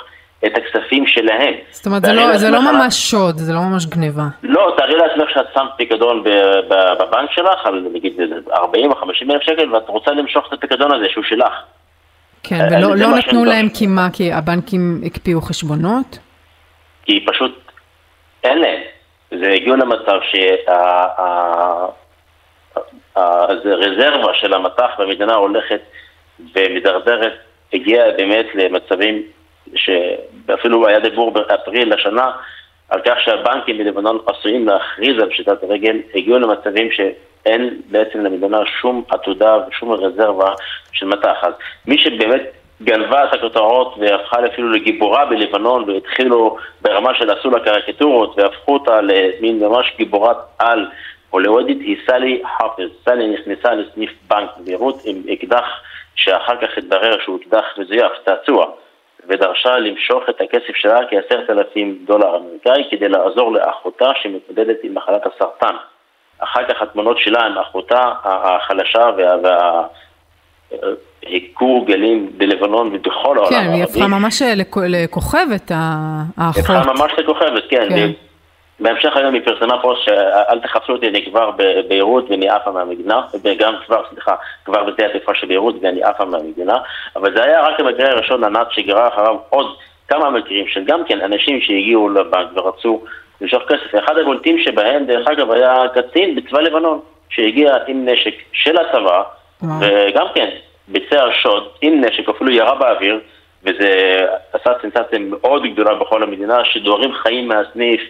את הכספים שלהם. זאת אומרת, זה לא, זה לא ממש שוד, זה לא ממש גניבה. לא, תארי לעצמך שאת שמת פיקדון בבנק שלך, על נגיד 40 או 50 אלף שקל, ואת רוצה למשוך את הפיקדון הזה שהוא שלך. כן, ולא לא נתנו להם כי מה, כי הבנקים הקפיאו חשבונות? כי פשוט אין להם. זה הגיעו למצב שהרזרבה של המטח במדינה הולכת ומדרדרת, הגיעה באמת למצבים שאפילו היה דיבור באפריל השנה על כך שהבנקים בלבנון עשויים להכריז על פשיטת הרגל, הגיעו למצבים שאין בעצם למדינה שום עתודה ושום רזרבה של מטח. אז מי שבאמת גנבה את הכותרות והפכה אפילו לגיבורה בלבנון והתחילו ברמה של עשו לה קריקטורות והפכו אותה למין ממש גיבורת על הוליוודית היא סלי חאפז. סלי נכנסה לסניף בנק ביירות עם אקדח שאחר כך התברר שהוא אקדח מזויף, צעצוע, ודרשה למשוך את הכסף שלה כעשרת אלפים דולר אמריקאי כדי לעזור לאחותה שמתמודדת עם מחלת הסרטן. אחר כך התמונות שלה עם אחותה החלשה וה... וה היכו גלים בלבנון ובכל העולם הערבי. כן, היא הפכה ממש לכוכבת, האחות. היא הפכה ממש לכוכבת, כן. כן. בהמשך היום היא פרסמה פוסט שאל תחפשו אותי, אני כבר בביירות ואני עפה מהמדינה, וגם כבר, סליחה, כבר בשדה התעופה של ביירות ואני עפה מהמדינה, אבל זה היה רק המקרה הראשון ענת שגרה אחריו עוד כמה מקרים של גם כן אנשים שהגיעו לבנק ורצו למשוך כסף. אחד הבולטים שבהם, דרך אגב, היה קצין בצבא לבנון, שהגיע עם נשק של הצבא, וגם כן, ביצע שוד עם נשק, אפילו ירה באוויר, וזה עשה סנסציה מאוד גדולה בכל המדינה, שדוהרים חיים מהסניף,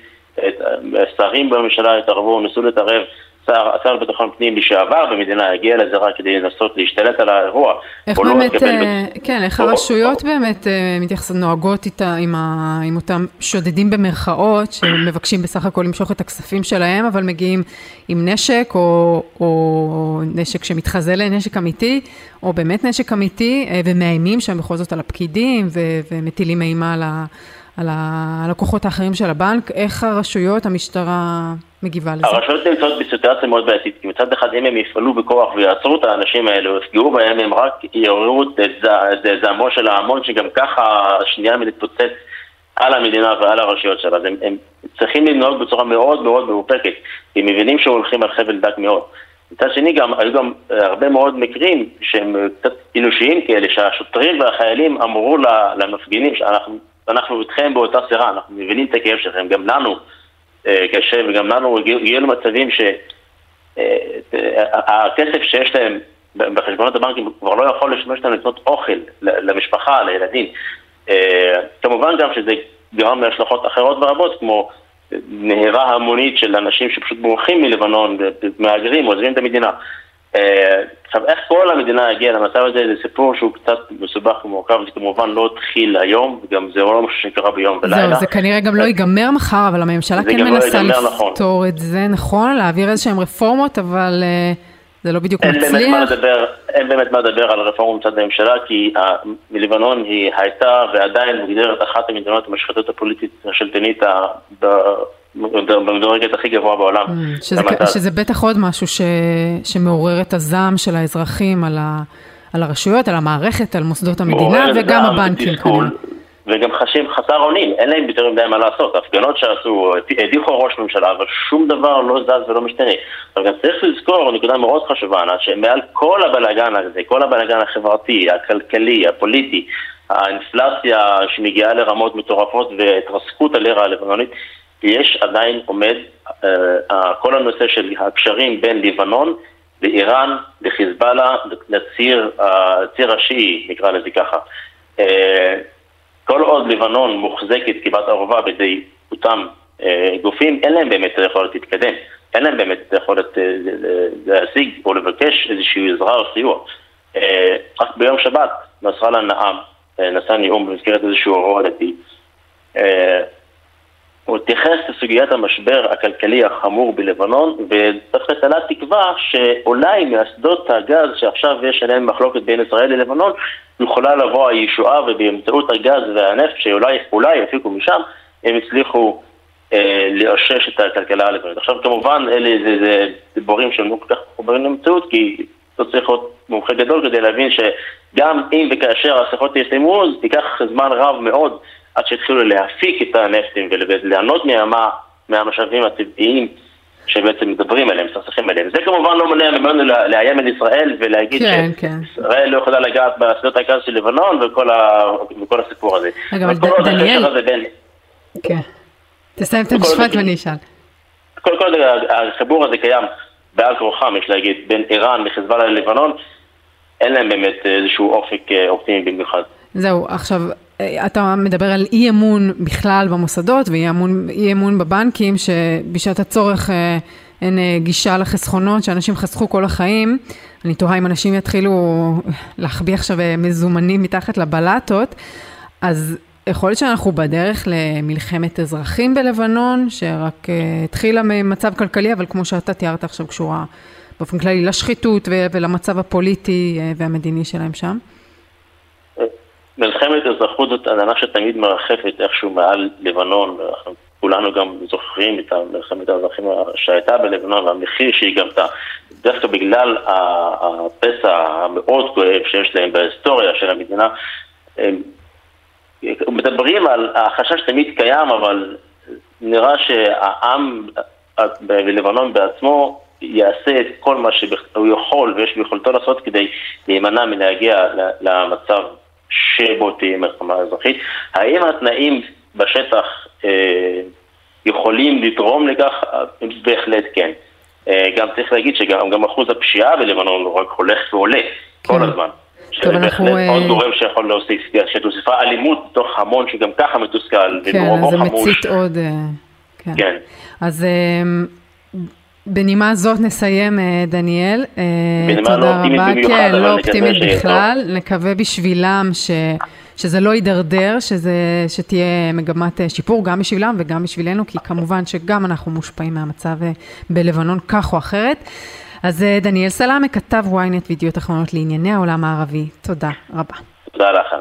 שרים בממשלה התערבו, ניסו להתערב, שר, שר לביטחון פנים לשעבר במדינה הגיע לזרה כדי לנסות להשתלט על האירוע. איך לא באמת, אה, כן, איך הרשויות באמת אה, מתייחסות, נוהגות איתה, עם, ה, עם אותם שודדים במרכאות, שמבקשים בסך הכל למשוך את הכספים שלהם, אבל מגיעים עם נשק, או, או נשק שמתחזה לנשק אמיתי, או באמת נשק אמיתי, אה, ומאיימים שם בכל זאת על הפקידים, ו, ומטילים אימה על ה... על הלקוחות האחרים של הבנק, איך הרשויות, המשטרה מגיבה לזה? הרשויות נמצאות בסיטואציה מאוד בעייתית, כי מצד אחד אם הם יפעלו בכוח ויעצרו את האנשים האלה, יפגעו בהם, הם רק יעוררו את זעמו של ההמון, שגם ככה השנייה מלהתפוצץ על המדינה ועל הרשויות שלה. אז הם, הם צריכים לנהוג בצורה מאוד מאוד מאופקת, כי הם מבינים שהם הולכים על חבל דק מאוד. מצד שני גם, היו גם הרבה מאוד מקרים שהם קצת אנושיים כאלה, שהשוטרים והחיילים אמרו למפגינים שאנחנו אנחנו איתכם באותה סירה, אנחנו מבינים את הכאב שלכם, גם לנו אה, קשה וגם לנו הגיעו למצבים שהכסף אה, שיש להם בחשבונות הבנקים כבר לא יכול לשמש להם לקנות אוכל למשפחה, לילדים. אה, כמובן גם שזה גרם להשלכות אחרות ורבות, כמו נהירה המונית של אנשים שפשוט בורחים מלבנון, מהגרים, עוזבים את המדינה. אה, עכשיו, איך כל המדינה הגיעה למצב הזה, זה סיפור שהוא קצת מסובך ומורכב, זה כמובן לא התחיל היום, וגם זה לא משהו שקרה ביום ולילה. זהו, זה כנראה גם לא ייגמר מחר, אבל הממשלה כן לא מנסה נכון. לפתור את זה, נכון? להעביר איזה שהן רפורמות, אבל אה, זה לא בדיוק מצליח. אין באמת מה לדבר על רפורמה מצד הממשלה, כי מלבנון היא הייתה ועדיין מוגדרת אחת המדינות המשחטות הפוליטית השלטונית במדורגת הכי גבוה בעולם. Mm, שזה. שזה בטח עוד משהו ש, שמעורר את הזעם של האזרחים על, ה, על הרשויות, על המערכת, על מוסדות המדינה וגם הבנקים ותסכול. וגם חשים חסר אונים, אין להם יותר מדי מה לעשות. הפגנות שעשו, הדיחו ראש ממשלה, אבל שום דבר לא זז ולא משתנה. אבל גם צריך לזכור נקודה מאוד חשובה, ענת, שמעל כל הבלאגן הזה, כל הבלאגן החברתי, הכלכלי, הפוליטי, האינפלציה שמגיעה לרמות מטורפות והתרסקות הלירה הלבנונית, יש עדיין עומד אה, כל הנושא של הקשרים בין לבנון לאיראן, לחיזבאללה, לציר הציר השיעי, נקרא לזה ככה. אה, כל עוד לבנון מוחזקת כבת ערובה בידי אותם אה, גופים, אין להם באמת את היכולת להתקדם. אין להם באמת אה, להשיג או לבקש איזושהי עזרה או סיוע. רק ביום שבת נסראללה נאם, נשא נאום במסגרת איזשהו אירוע דתי. הוא התייחס לסוגיית המשבר הכלכלי החמור בלבנון, ודווקא תלה תקווה שאולי מאסדות הגז שעכשיו יש עליהן מחלוקת בין ישראל ללבנון, יכולה לבוא הישועה ובאמצעות הגז והנפט שאולי אולי יפיקו משם, הם הצליחו אה, לאושש את הכלכלה הלבנונית. עכשיו כמובן אלה זה, זה דיבורים שהם לא כל כך מחוברים למציאות, כי לא צריך להיות מומחה גדול כדי להבין שגם אם וכאשר השיחות יסתיימו, אז ייקח זמן רב מאוד עד שהתחילו להפיק את הנפטים וליהנות מה, מהמשאבים הטבעיים שבעצם מדברים עליהם, מסכסכים עליהם. זה כמובן לא מונע ממנו לאיים על ישראל ולהגיד כן, כן. שישראל לא יכולה לגעת בשדות הגז של לבנון וכל, ה... וכל הסיפור הזה. רגע, אבל ד- דניאל- הזה בין... כן. תסיים את המשפט ואני אשאל. כל כל החיבור הזה קיים בעל כורחם, יש להגיד, בין איראן לחיזבאללה ללבנון, אין להם באמת איזשהו אופק אה, אופטימי במיוחד. זהו, עכשיו, אה, אתה מדבר על אי אמון בכלל במוסדות ואי אמון, אמון בבנקים, שבשעת הצורך אה, אין אה, גישה לחסכונות שאנשים חסכו כל החיים. אני תוהה אם אנשים יתחילו להחביא עכשיו מזומנים מתחת לבלטות, אז יכול להיות שאנחנו בדרך למלחמת אזרחים בלבנון, שרק התחילה ממצב כלכלי, אבל כמו שאתה תיארת עכשיו, קשורה באופן כללי לשחיתות ולמצב הפוליטי והמדיני שלהם שם. מלחמת אזרחות זאת עננה שתמיד מרחפת איכשהו מעל לבנון, כולנו גם זוכרים את מלחמת האזרחים שהייתה בלבנון והמחיר שהיא גבתה, דווקא בגלל הפסע המאוד כואב שיש להם בהיסטוריה של המדינה. מדברים על החשש תמיד קיים, אבל נראה שהעם בלבנון בעצמו יעשה את כל מה שהוא יכול ויש ביכולתו לעשות כדי להימנע מלהגיע למצב שבו תהיה מלחמה אזרחית. האם התנאים בשטח אה, יכולים לתרום לכך? בהחלט כן. אה, גם צריך להגיד שגם גם אחוז הפשיעה בלבנון רק הולך ועולה כן. כל הזמן. טוב, שזה אנחנו, בהחלט אה, עוד גורם שיכול להוסיף, שתוסיפה אלימות בתוך המון שגם ככה מתוסכל כן, אז זה. מצית עוד... אה, כן. כן. אז אה, בנימה זאת נסיים, אה, דניאל. אה, בנימה תודה לא אופטימית רבה. במיוחד, כן, אבל לא נקווה אופטימית שיהיה בכלל. נקווה בשבילם ש... שזה לא יידרדר, שזה, שתהיה מגמת אה, שיפור גם בשבילם וגם בשבילנו, כי כמובן שגם אנחנו מושפעים מהמצב בלבנון כך או אחרת. אז דניאל סלאמה, כתב ynet וידיעות אחרונות לענייני העולם הערבי. תודה רבה. תודה לך.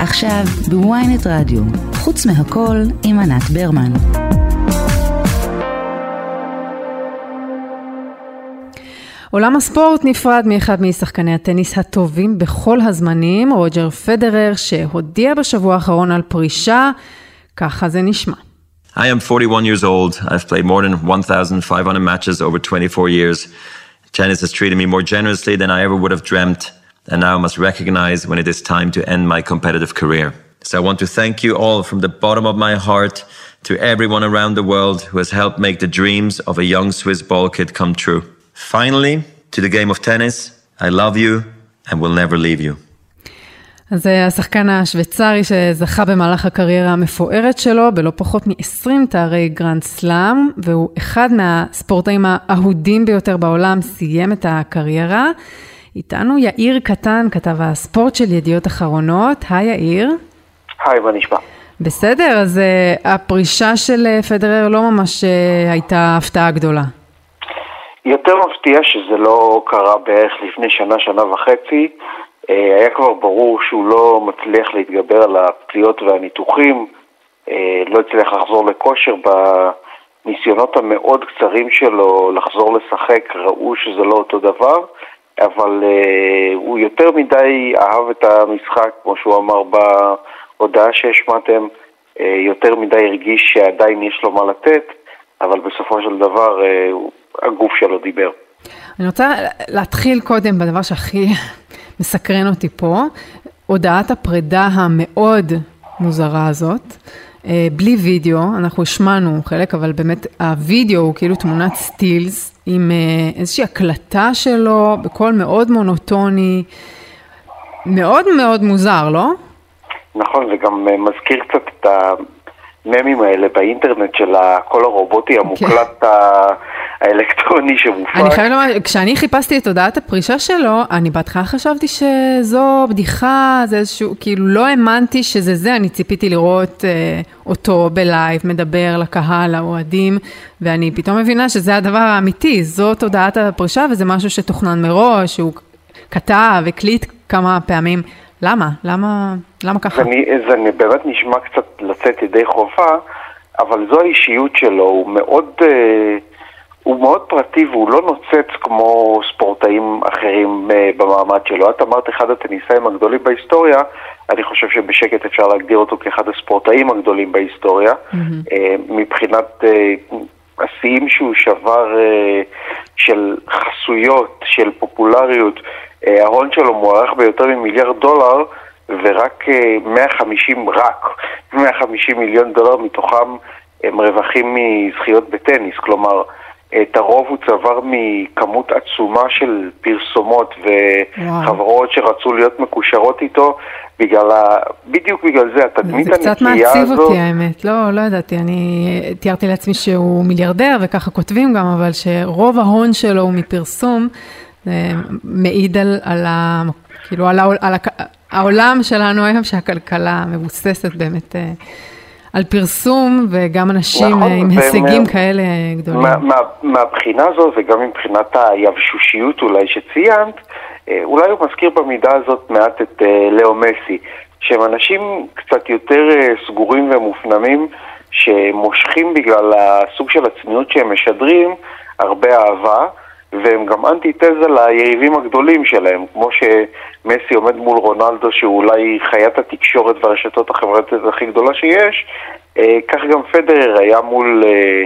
עכשיו בוויינט רדיו, חוץ מהכל עם ענת ברמן. עולם הספורט נפרד מאחד משחקני הטניס הטובים בכל הזמנים, רוג'ר פדרר, שהודיע בשבוע האחרון על פרישה, ככה זה נשמע. I am 41 years old. I've played more than 1,500 matches over 24 years. Tennis has treated me more generously than I ever would have dreamt, and now I must recognize when it is time to end my competitive career. So I want to thank you all from the bottom of my heart to everyone around the world who has helped make the dreams of a young Swiss ball kid come true. Finally, to the game of tennis, I love you and will never leave you. אז זה השחקן השוויצרי שזכה במהלך הקריירה המפוארת שלו בלא פחות מ-20 תארי גרנד סלאם, והוא אחד מהספורטאים האהודים ביותר בעולם, סיים את הקריירה. איתנו יאיר קטן, כתב הספורט של ידיעות אחרונות. היי יאיר. היי, מה נשמע? בסדר, אז uh, הפרישה של uh, פדרר לא ממש uh, הייתה הפתעה גדולה. יותר מפתיע שזה לא קרה בערך לפני שנה, שנה וחצי. אה, היה כבר ברור שהוא לא מצליח להתגבר על הפציעות והניתוחים, אה, לא הצליח לחזור לכושר בניסיונות המאוד קצרים שלו לחזור לשחק, ראו שזה לא אותו דבר, אבל אה, הוא יותר מדי אהב את המשחק, כמו שהוא אמר בהודעה שהשמעתם, יותר מדי הרגיש שעדיין יש לו מה לתת, אבל בסופו של דבר הגוף שלו דיבר. אני רוצה להתחיל קודם בדבר שהכי [LAUGHS] מסקרן אותי פה, הודעת הפרידה המאוד מוזרה הזאת. אה, בלי וידאו, אנחנו השמענו חלק, אבל באמת הוידאו הוא כאילו תמונת סטילס עם אה, איזושהי הקלטה שלו בקול מאוד מונוטוני, מאוד מאוד מוזר, לא? נכון, זה גם אה, מזכיר קצת את הממים האלה באינטרנט של הקול הרובוטי כן. המוקלט האלקטרוני שמופק. אני חייבת לומר, כשאני חיפשתי את הודעת הפרישה שלו, אני בהתחלה חשבתי שזו בדיחה, זה איזשהו, כאילו לא האמנתי שזה זה, אני ציפיתי לראות אה, אותו בלייב, מדבר לקהל, לאוהדים, ואני פתאום מבינה שזה הדבר האמיתי, זאת הודעת הפרישה וזה משהו שתוכנן מראש, שהוא כתב, הקליט כמה פעמים. למה? למה, למה ככה? זה, זה באמת נשמע קצת לצאת ידי חובה, אבל זו האישיות שלו, הוא מאוד... אה... הוא מאוד פרטי והוא לא נוצץ כמו ספורטאים אחרים uh, במעמד שלו. את אמרת אחד הטניסאים הגדולים בהיסטוריה, אני חושב שבשקט אפשר להגדיר אותו כאחד הספורטאים הגדולים בהיסטוריה. Mm-hmm. Uh, מבחינת השיאים שהוא שבר של חסויות, של פופולריות, ההון שלו מוערך ביותר ממיליארד דולר. ורק 150, רק 150 מיליון דולר מתוכם הם רווחים מזכיות בטניס, כלומר את הרוב הוא צבר מכמות עצומה של פרסומות וחברות שרצו להיות מקושרות איתו, בגלל ה... בדיוק בגלל זה, התדמית הנקייה הזאת... זה קצת מעציב אותי האמת, לא, לא ידעתי, אני תיארתי לעצמי שהוא מיליארדר וככה כותבים גם, אבל שרוב ההון שלו הוא מפרסום, זה מעיד על, על, ה, כאילו, על, על העולם שלנו היום, שהכלכלה מבוססת באמת. אה, על פרסום וגם אנשים נכון, עם הישגים מה, כאלה גדולים. מה, מה, מהבחינה הזו וגם מבחינת היבשושיות אולי שציינת, אה, אולי הוא מזכיר במידה הזאת מעט את אה, לאו מסי, שהם אנשים קצת יותר אה, סגורים ומופנמים, שמושכים בגלל הסוג של הצניעות שהם משדרים הרבה אהבה. והם גם אנטי-תזה ליריבים הגדולים שלהם, כמו שמסי עומד מול רונלדו שהוא אולי חיית התקשורת והרשתות החברתיות הכי גדולה שיש, אה, כך גם פדרר היה מול אה,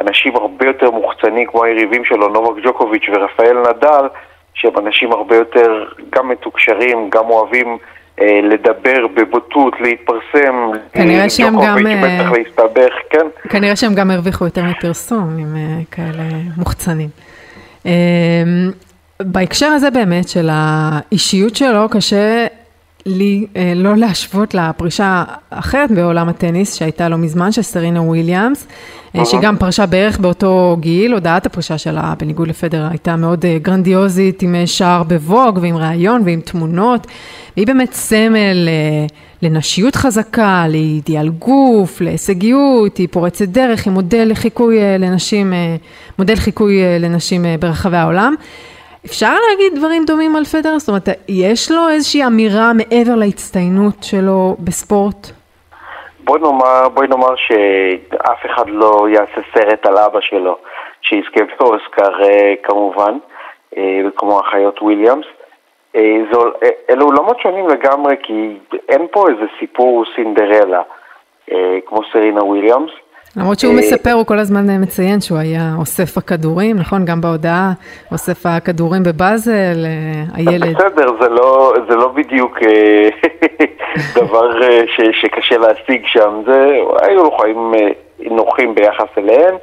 אנשים הרבה יותר מוחצנים כמו היריבים שלו, נובק ג'וקוביץ' ורפאל נדל, שהם אנשים הרבה יותר גם מתוקשרים, גם אוהבים אה, לדבר בבוטות, להתפרסם, כנראה שהם גם... בטח להסתבך, כן. כנראה שהם גם הרוויחו יותר מפרסום עם כאלה מוחצנים. אמ, בהקשר הזה באמת של האישיות שלו, קשה לי אה, לא להשוות לפרישה אחרת בעולם הטניס שהייתה לא מזמן, של סרינה וויליאמס, אה, שגם פרשה בערך באותו גיל, הודעת הפרישה שלה בניגוד לפדר הייתה מאוד אה, גרנדיוזית עם שער בווג ועם ראיון ועם תמונות, והיא באמת סמל לנשיות חזקה, לאידיאל גוף, להישגיות, היא פורצת דרך, היא מודל לחיקוי לנשים, מודל חיקוי לנשים ברחבי העולם. אפשר להגיד דברים דומים על פדר? זאת אומרת, יש לו איזושהי אמירה מעבר להצטיינות שלו בספורט? בואי נאמר, בואי נאמר שאף אחד לא יעשה סרט על אבא שלו, שיזכה באוסקר אה, כמובן, אה, כמו החיות וויליאמס. אה, זו, אלו עולמות שונים לגמרי, כי אין פה איזה סיפור סינדרלה, כמו סרינה וויליאמס. למרות שהוא מספר, הוא כל הזמן מציין שהוא היה אוסף הכדורים, נכון? גם בהודעה, אוסף הכדורים בבאזל, אה, הילד. בסדר, זה לא, זה לא בדיוק אה, [LAUGHS] דבר אה, ש, שקשה להשיג שם, זה, היו לו חיים נוחים ביחס אליהם.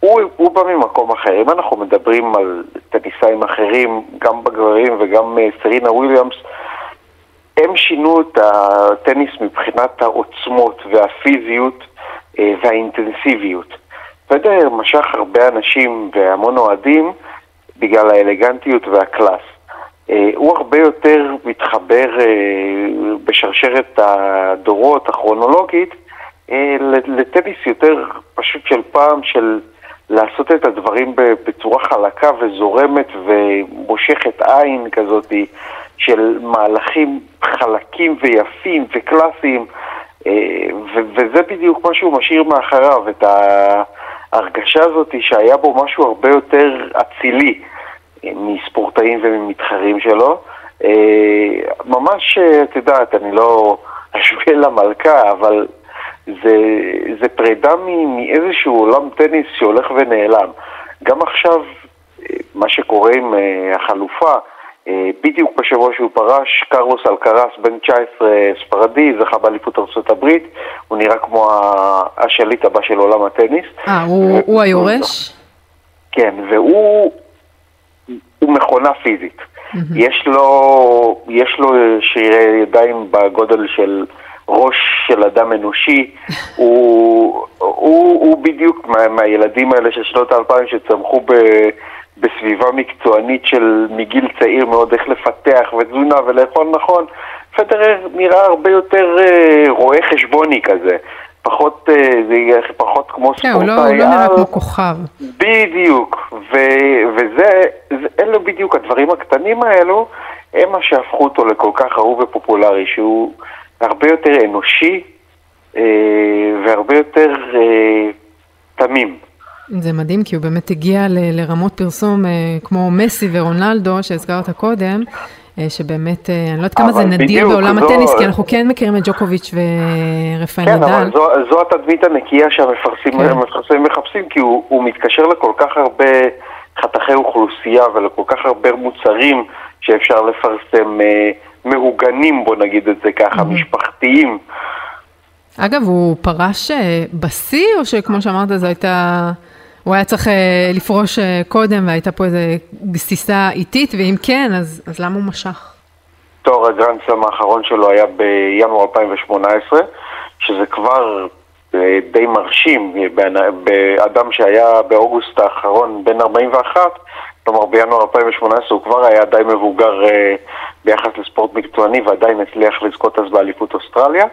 הוא, הוא בא ממקום אחר. אם אנחנו מדברים על טניסאים אחרים, גם בגברים וגם סרינה וויליאמס, הם שינו את הטניס מבחינת העוצמות והפיזיות. אה, והאינטנסיביות. פדר משך הרבה אנשים והמון אוהדים בגלל האלגנטיות והקלאס. אה, הוא הרבה יותר מתחבר אה, בשרשרת הדורות הכרונולוגית לטניס יותר פשוט של פעם, של לעשות את הדברים בצורה חלקה וזורמת ומושכת עין כזאת של מהלכים חלקים ויפים וקלאסיים, אה, וזה בדיוק מה שהוא משאיר מאחריו, את ההרגשה הזאת שהיה בו משהו הרבה יותר אצילי מספורטאים וממתחרים שלו. אה, ממש, את יודעת, אני לא אשווה למלכה, אבל זה, זה פרידה מאיזשהו עולם טניס שהולך ונעלם. גם עכשיו, אה, מה שקורה עם החלופה, אה, בדיוק בשבוע שהוא פרש, קרלוס אלקרס, בן 19 ספרדי, זכה באליפות ארצות הברית, הוא נראה כמו השליט הבא של עולם הטניס. אה, הוא, הוא היורש? כן, והוא הוא מכונה פיזית. Mm-hmm. יש לו, יש לו שרירי ידיים בגודל של ראש של אדם אנושי, [LAUGHS] הוא, הוא, הוא בדיוק מה, מהילדים האלה של שנות האלפיים שצמחו ב... בסביבה מקצוענית של מגיל צעיר מאוד איך לפתח ותזונה ולאכול נכון, פדרר נראה הרבה יותר אה, רואה חשבוני כזה. פחות, אה, זה יהיה פחות כמו כן, ספורטאי. כן, הוא לא, לא נראה כמו כוכב. בדיוק, ו, וזה, זה, אלו בדיוק הדברים הקטנים האלו, הם מה שהפכו אותו לכל כך אהוב ופופולרי, שהוא הרבה יותר אנושי אה, והרבה יותר אה, תמים. זה מדהים, כי הוא באמת הגיע ל- לרמות פרסום אה, כמו מסי ורונלדו, שהזכרת קודם, אה, שבאמת, אה, אני לא יודעת כמה זה נדיר בעולם זו... הטניס, כי אנחנו כן מכירים את ג'וקוביץ' ורפאל כן, נדל. כן, אבל זו, זו התדמית הנקייה שהמפרסמים כן. מחפשים, כי הוא, הוא מתקשר לכל כך הרבה חתכי אוכלוסייה ולכל כך הרבה מוצרים שאפשר לפרסם, אה, מהוגנים, בוא נגיד את זה ככה, mm-hmm. משפחתיים. אגב, הוא פרש אה, בשיא, או שכמו שאמרת, זו הייתה... הוא היה צריך uh, לפרוש uh, קודם והייתה פה איזו גסיסה איטית, ואם כן, אז, אז למה הוא משך? תואר הגרנדסלאם האחרון שלו היה בינואר 2018, שזה כבר uh, די מרשים, באדם שהיה באוגוסט האחרון בן 41, כלומר בינואר 2018 הוא כבר היה די מבוגר ביחס לספורט מקצועני ועדיין הצליח לזכות אז באליפות אוסטרליה.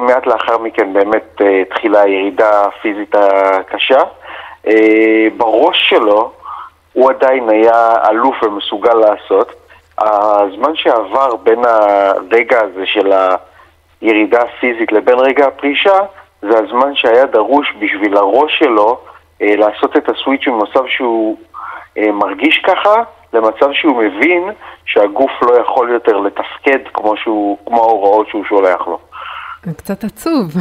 מעט לאחר מכן באמת התחילה הירידה הפיזית הקשה. אה, בראש שלו הוא עדיין היה אלוף ומסוגל לעשות. הזמן שעבר בין הרגע הזה של הירידה הפיזית לבין רגע הפרישה, זה הזמן שהיה דרוש בשביל הראש שלו אה, לעשות את הסוויץ' ממצב שהוא אה, מרגיש ככה, למצב שהוא מבין שהגוף לא יכול יותר לתפקד כמו, שהוא, כמו ההוראות שהוא שולח לו. קצת עצוב.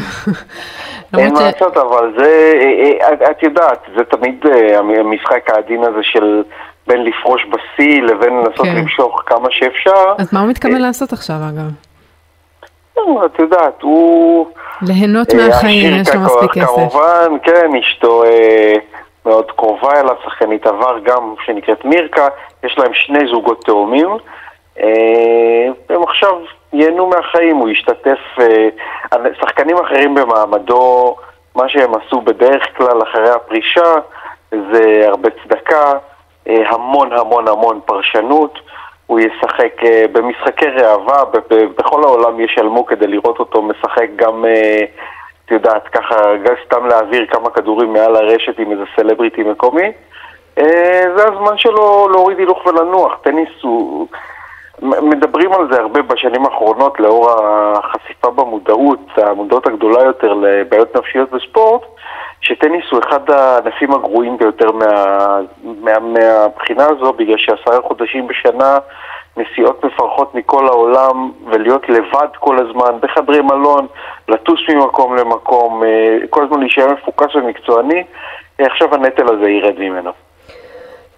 אין מה לעשות, אבל זה, אה, אה, את יודעת, זה תמיד אה, המשחק העדין הזה של בין לפרוש בשיא לבין לנסות כן. למשוך כמה שאפשר. אז מה הוא מתכוון לעשות עכשיו, אגב? את יודעת, הוא... ליהנות מהחיים, יש לו מספיק כסף. כמובן, כן, אשתו מאוד קרובה אליו, שחקנית עבר גם, שנקראת מירקה, יש להם שני זוגות תאומים. הם עכשיו ייהנו מהחיים, הוא ישתתף, אה, שחקנים אחרים במעמדו, מה שהם עשו בדרך כלל אחרי הפרישה זה הרבה צדקה, אה, המון המון המון פרשנות, הוא ישחק אה, במשחקי ראווה, בכל העולם ישלמו כדי לראות אותו משחק גם, את יודעת, ככה, סתם להעביר כמה כדורים מעל הרשת עם איזה סלבריטי מקומי. זה הזמן שלו להוריד הילוך ולנוח, טניס הוא... מדברים על זה הרבה בשנים האחרונות לאור החשיפה במודעות, המודעות הגדולה יותר לבעיות נפשיות בספורט, שטניס הוא אחד הענפים הגרועים ביותר מה, מה, מהבחינה הזו, בגלל שעשרה חודשים בשנה נסיעות מפרכות מכל העולם ולהיות לבד כל הזמן, בחדרי מלון, לטוס ממקום למקום, אה, כל הזמן להישאר מפוקס ומקצועני, עכשיו הנטל הזה ירד ממנו.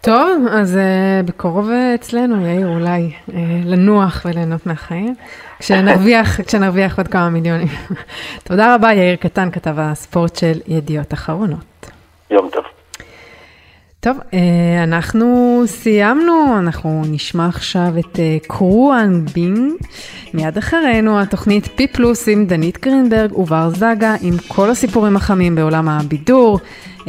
טוב, אז uh, בקרוב אצלנו, יאיר, אולי uh, לנוח וליהנות מהחיים, כשנרוויח, [LAUGHS] כשנרוויח עוד כמה מיליונים. [LAUGHS] תודה רבה, יאיר קטן, כתב הספורט של ידיעות אחרונות. יום טוב. טוב, uh, אנחנו סיימנו, אנחנו נשמע עכשיו את קרואן בינג. מיד אחרינו התוכנית פי פלוס עם דנית גרינברג ובר זגה עם כל הסיפורים החמים בעולם הבידור.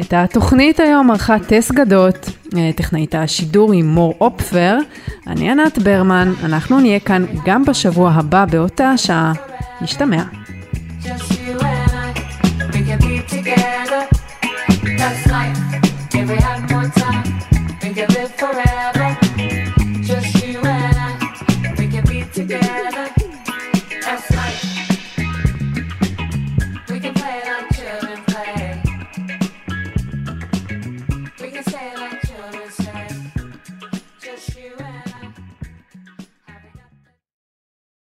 את התוכנית היום ערכה טס גדות, אה, טכנאית השידור עם מור אופפר. אני ענת ברמן, אנחנו נהיה כאן גם בשבוע הבא באותה השעה. נשתמע. Just you and I, we can be together. If we had more time, we could live forever.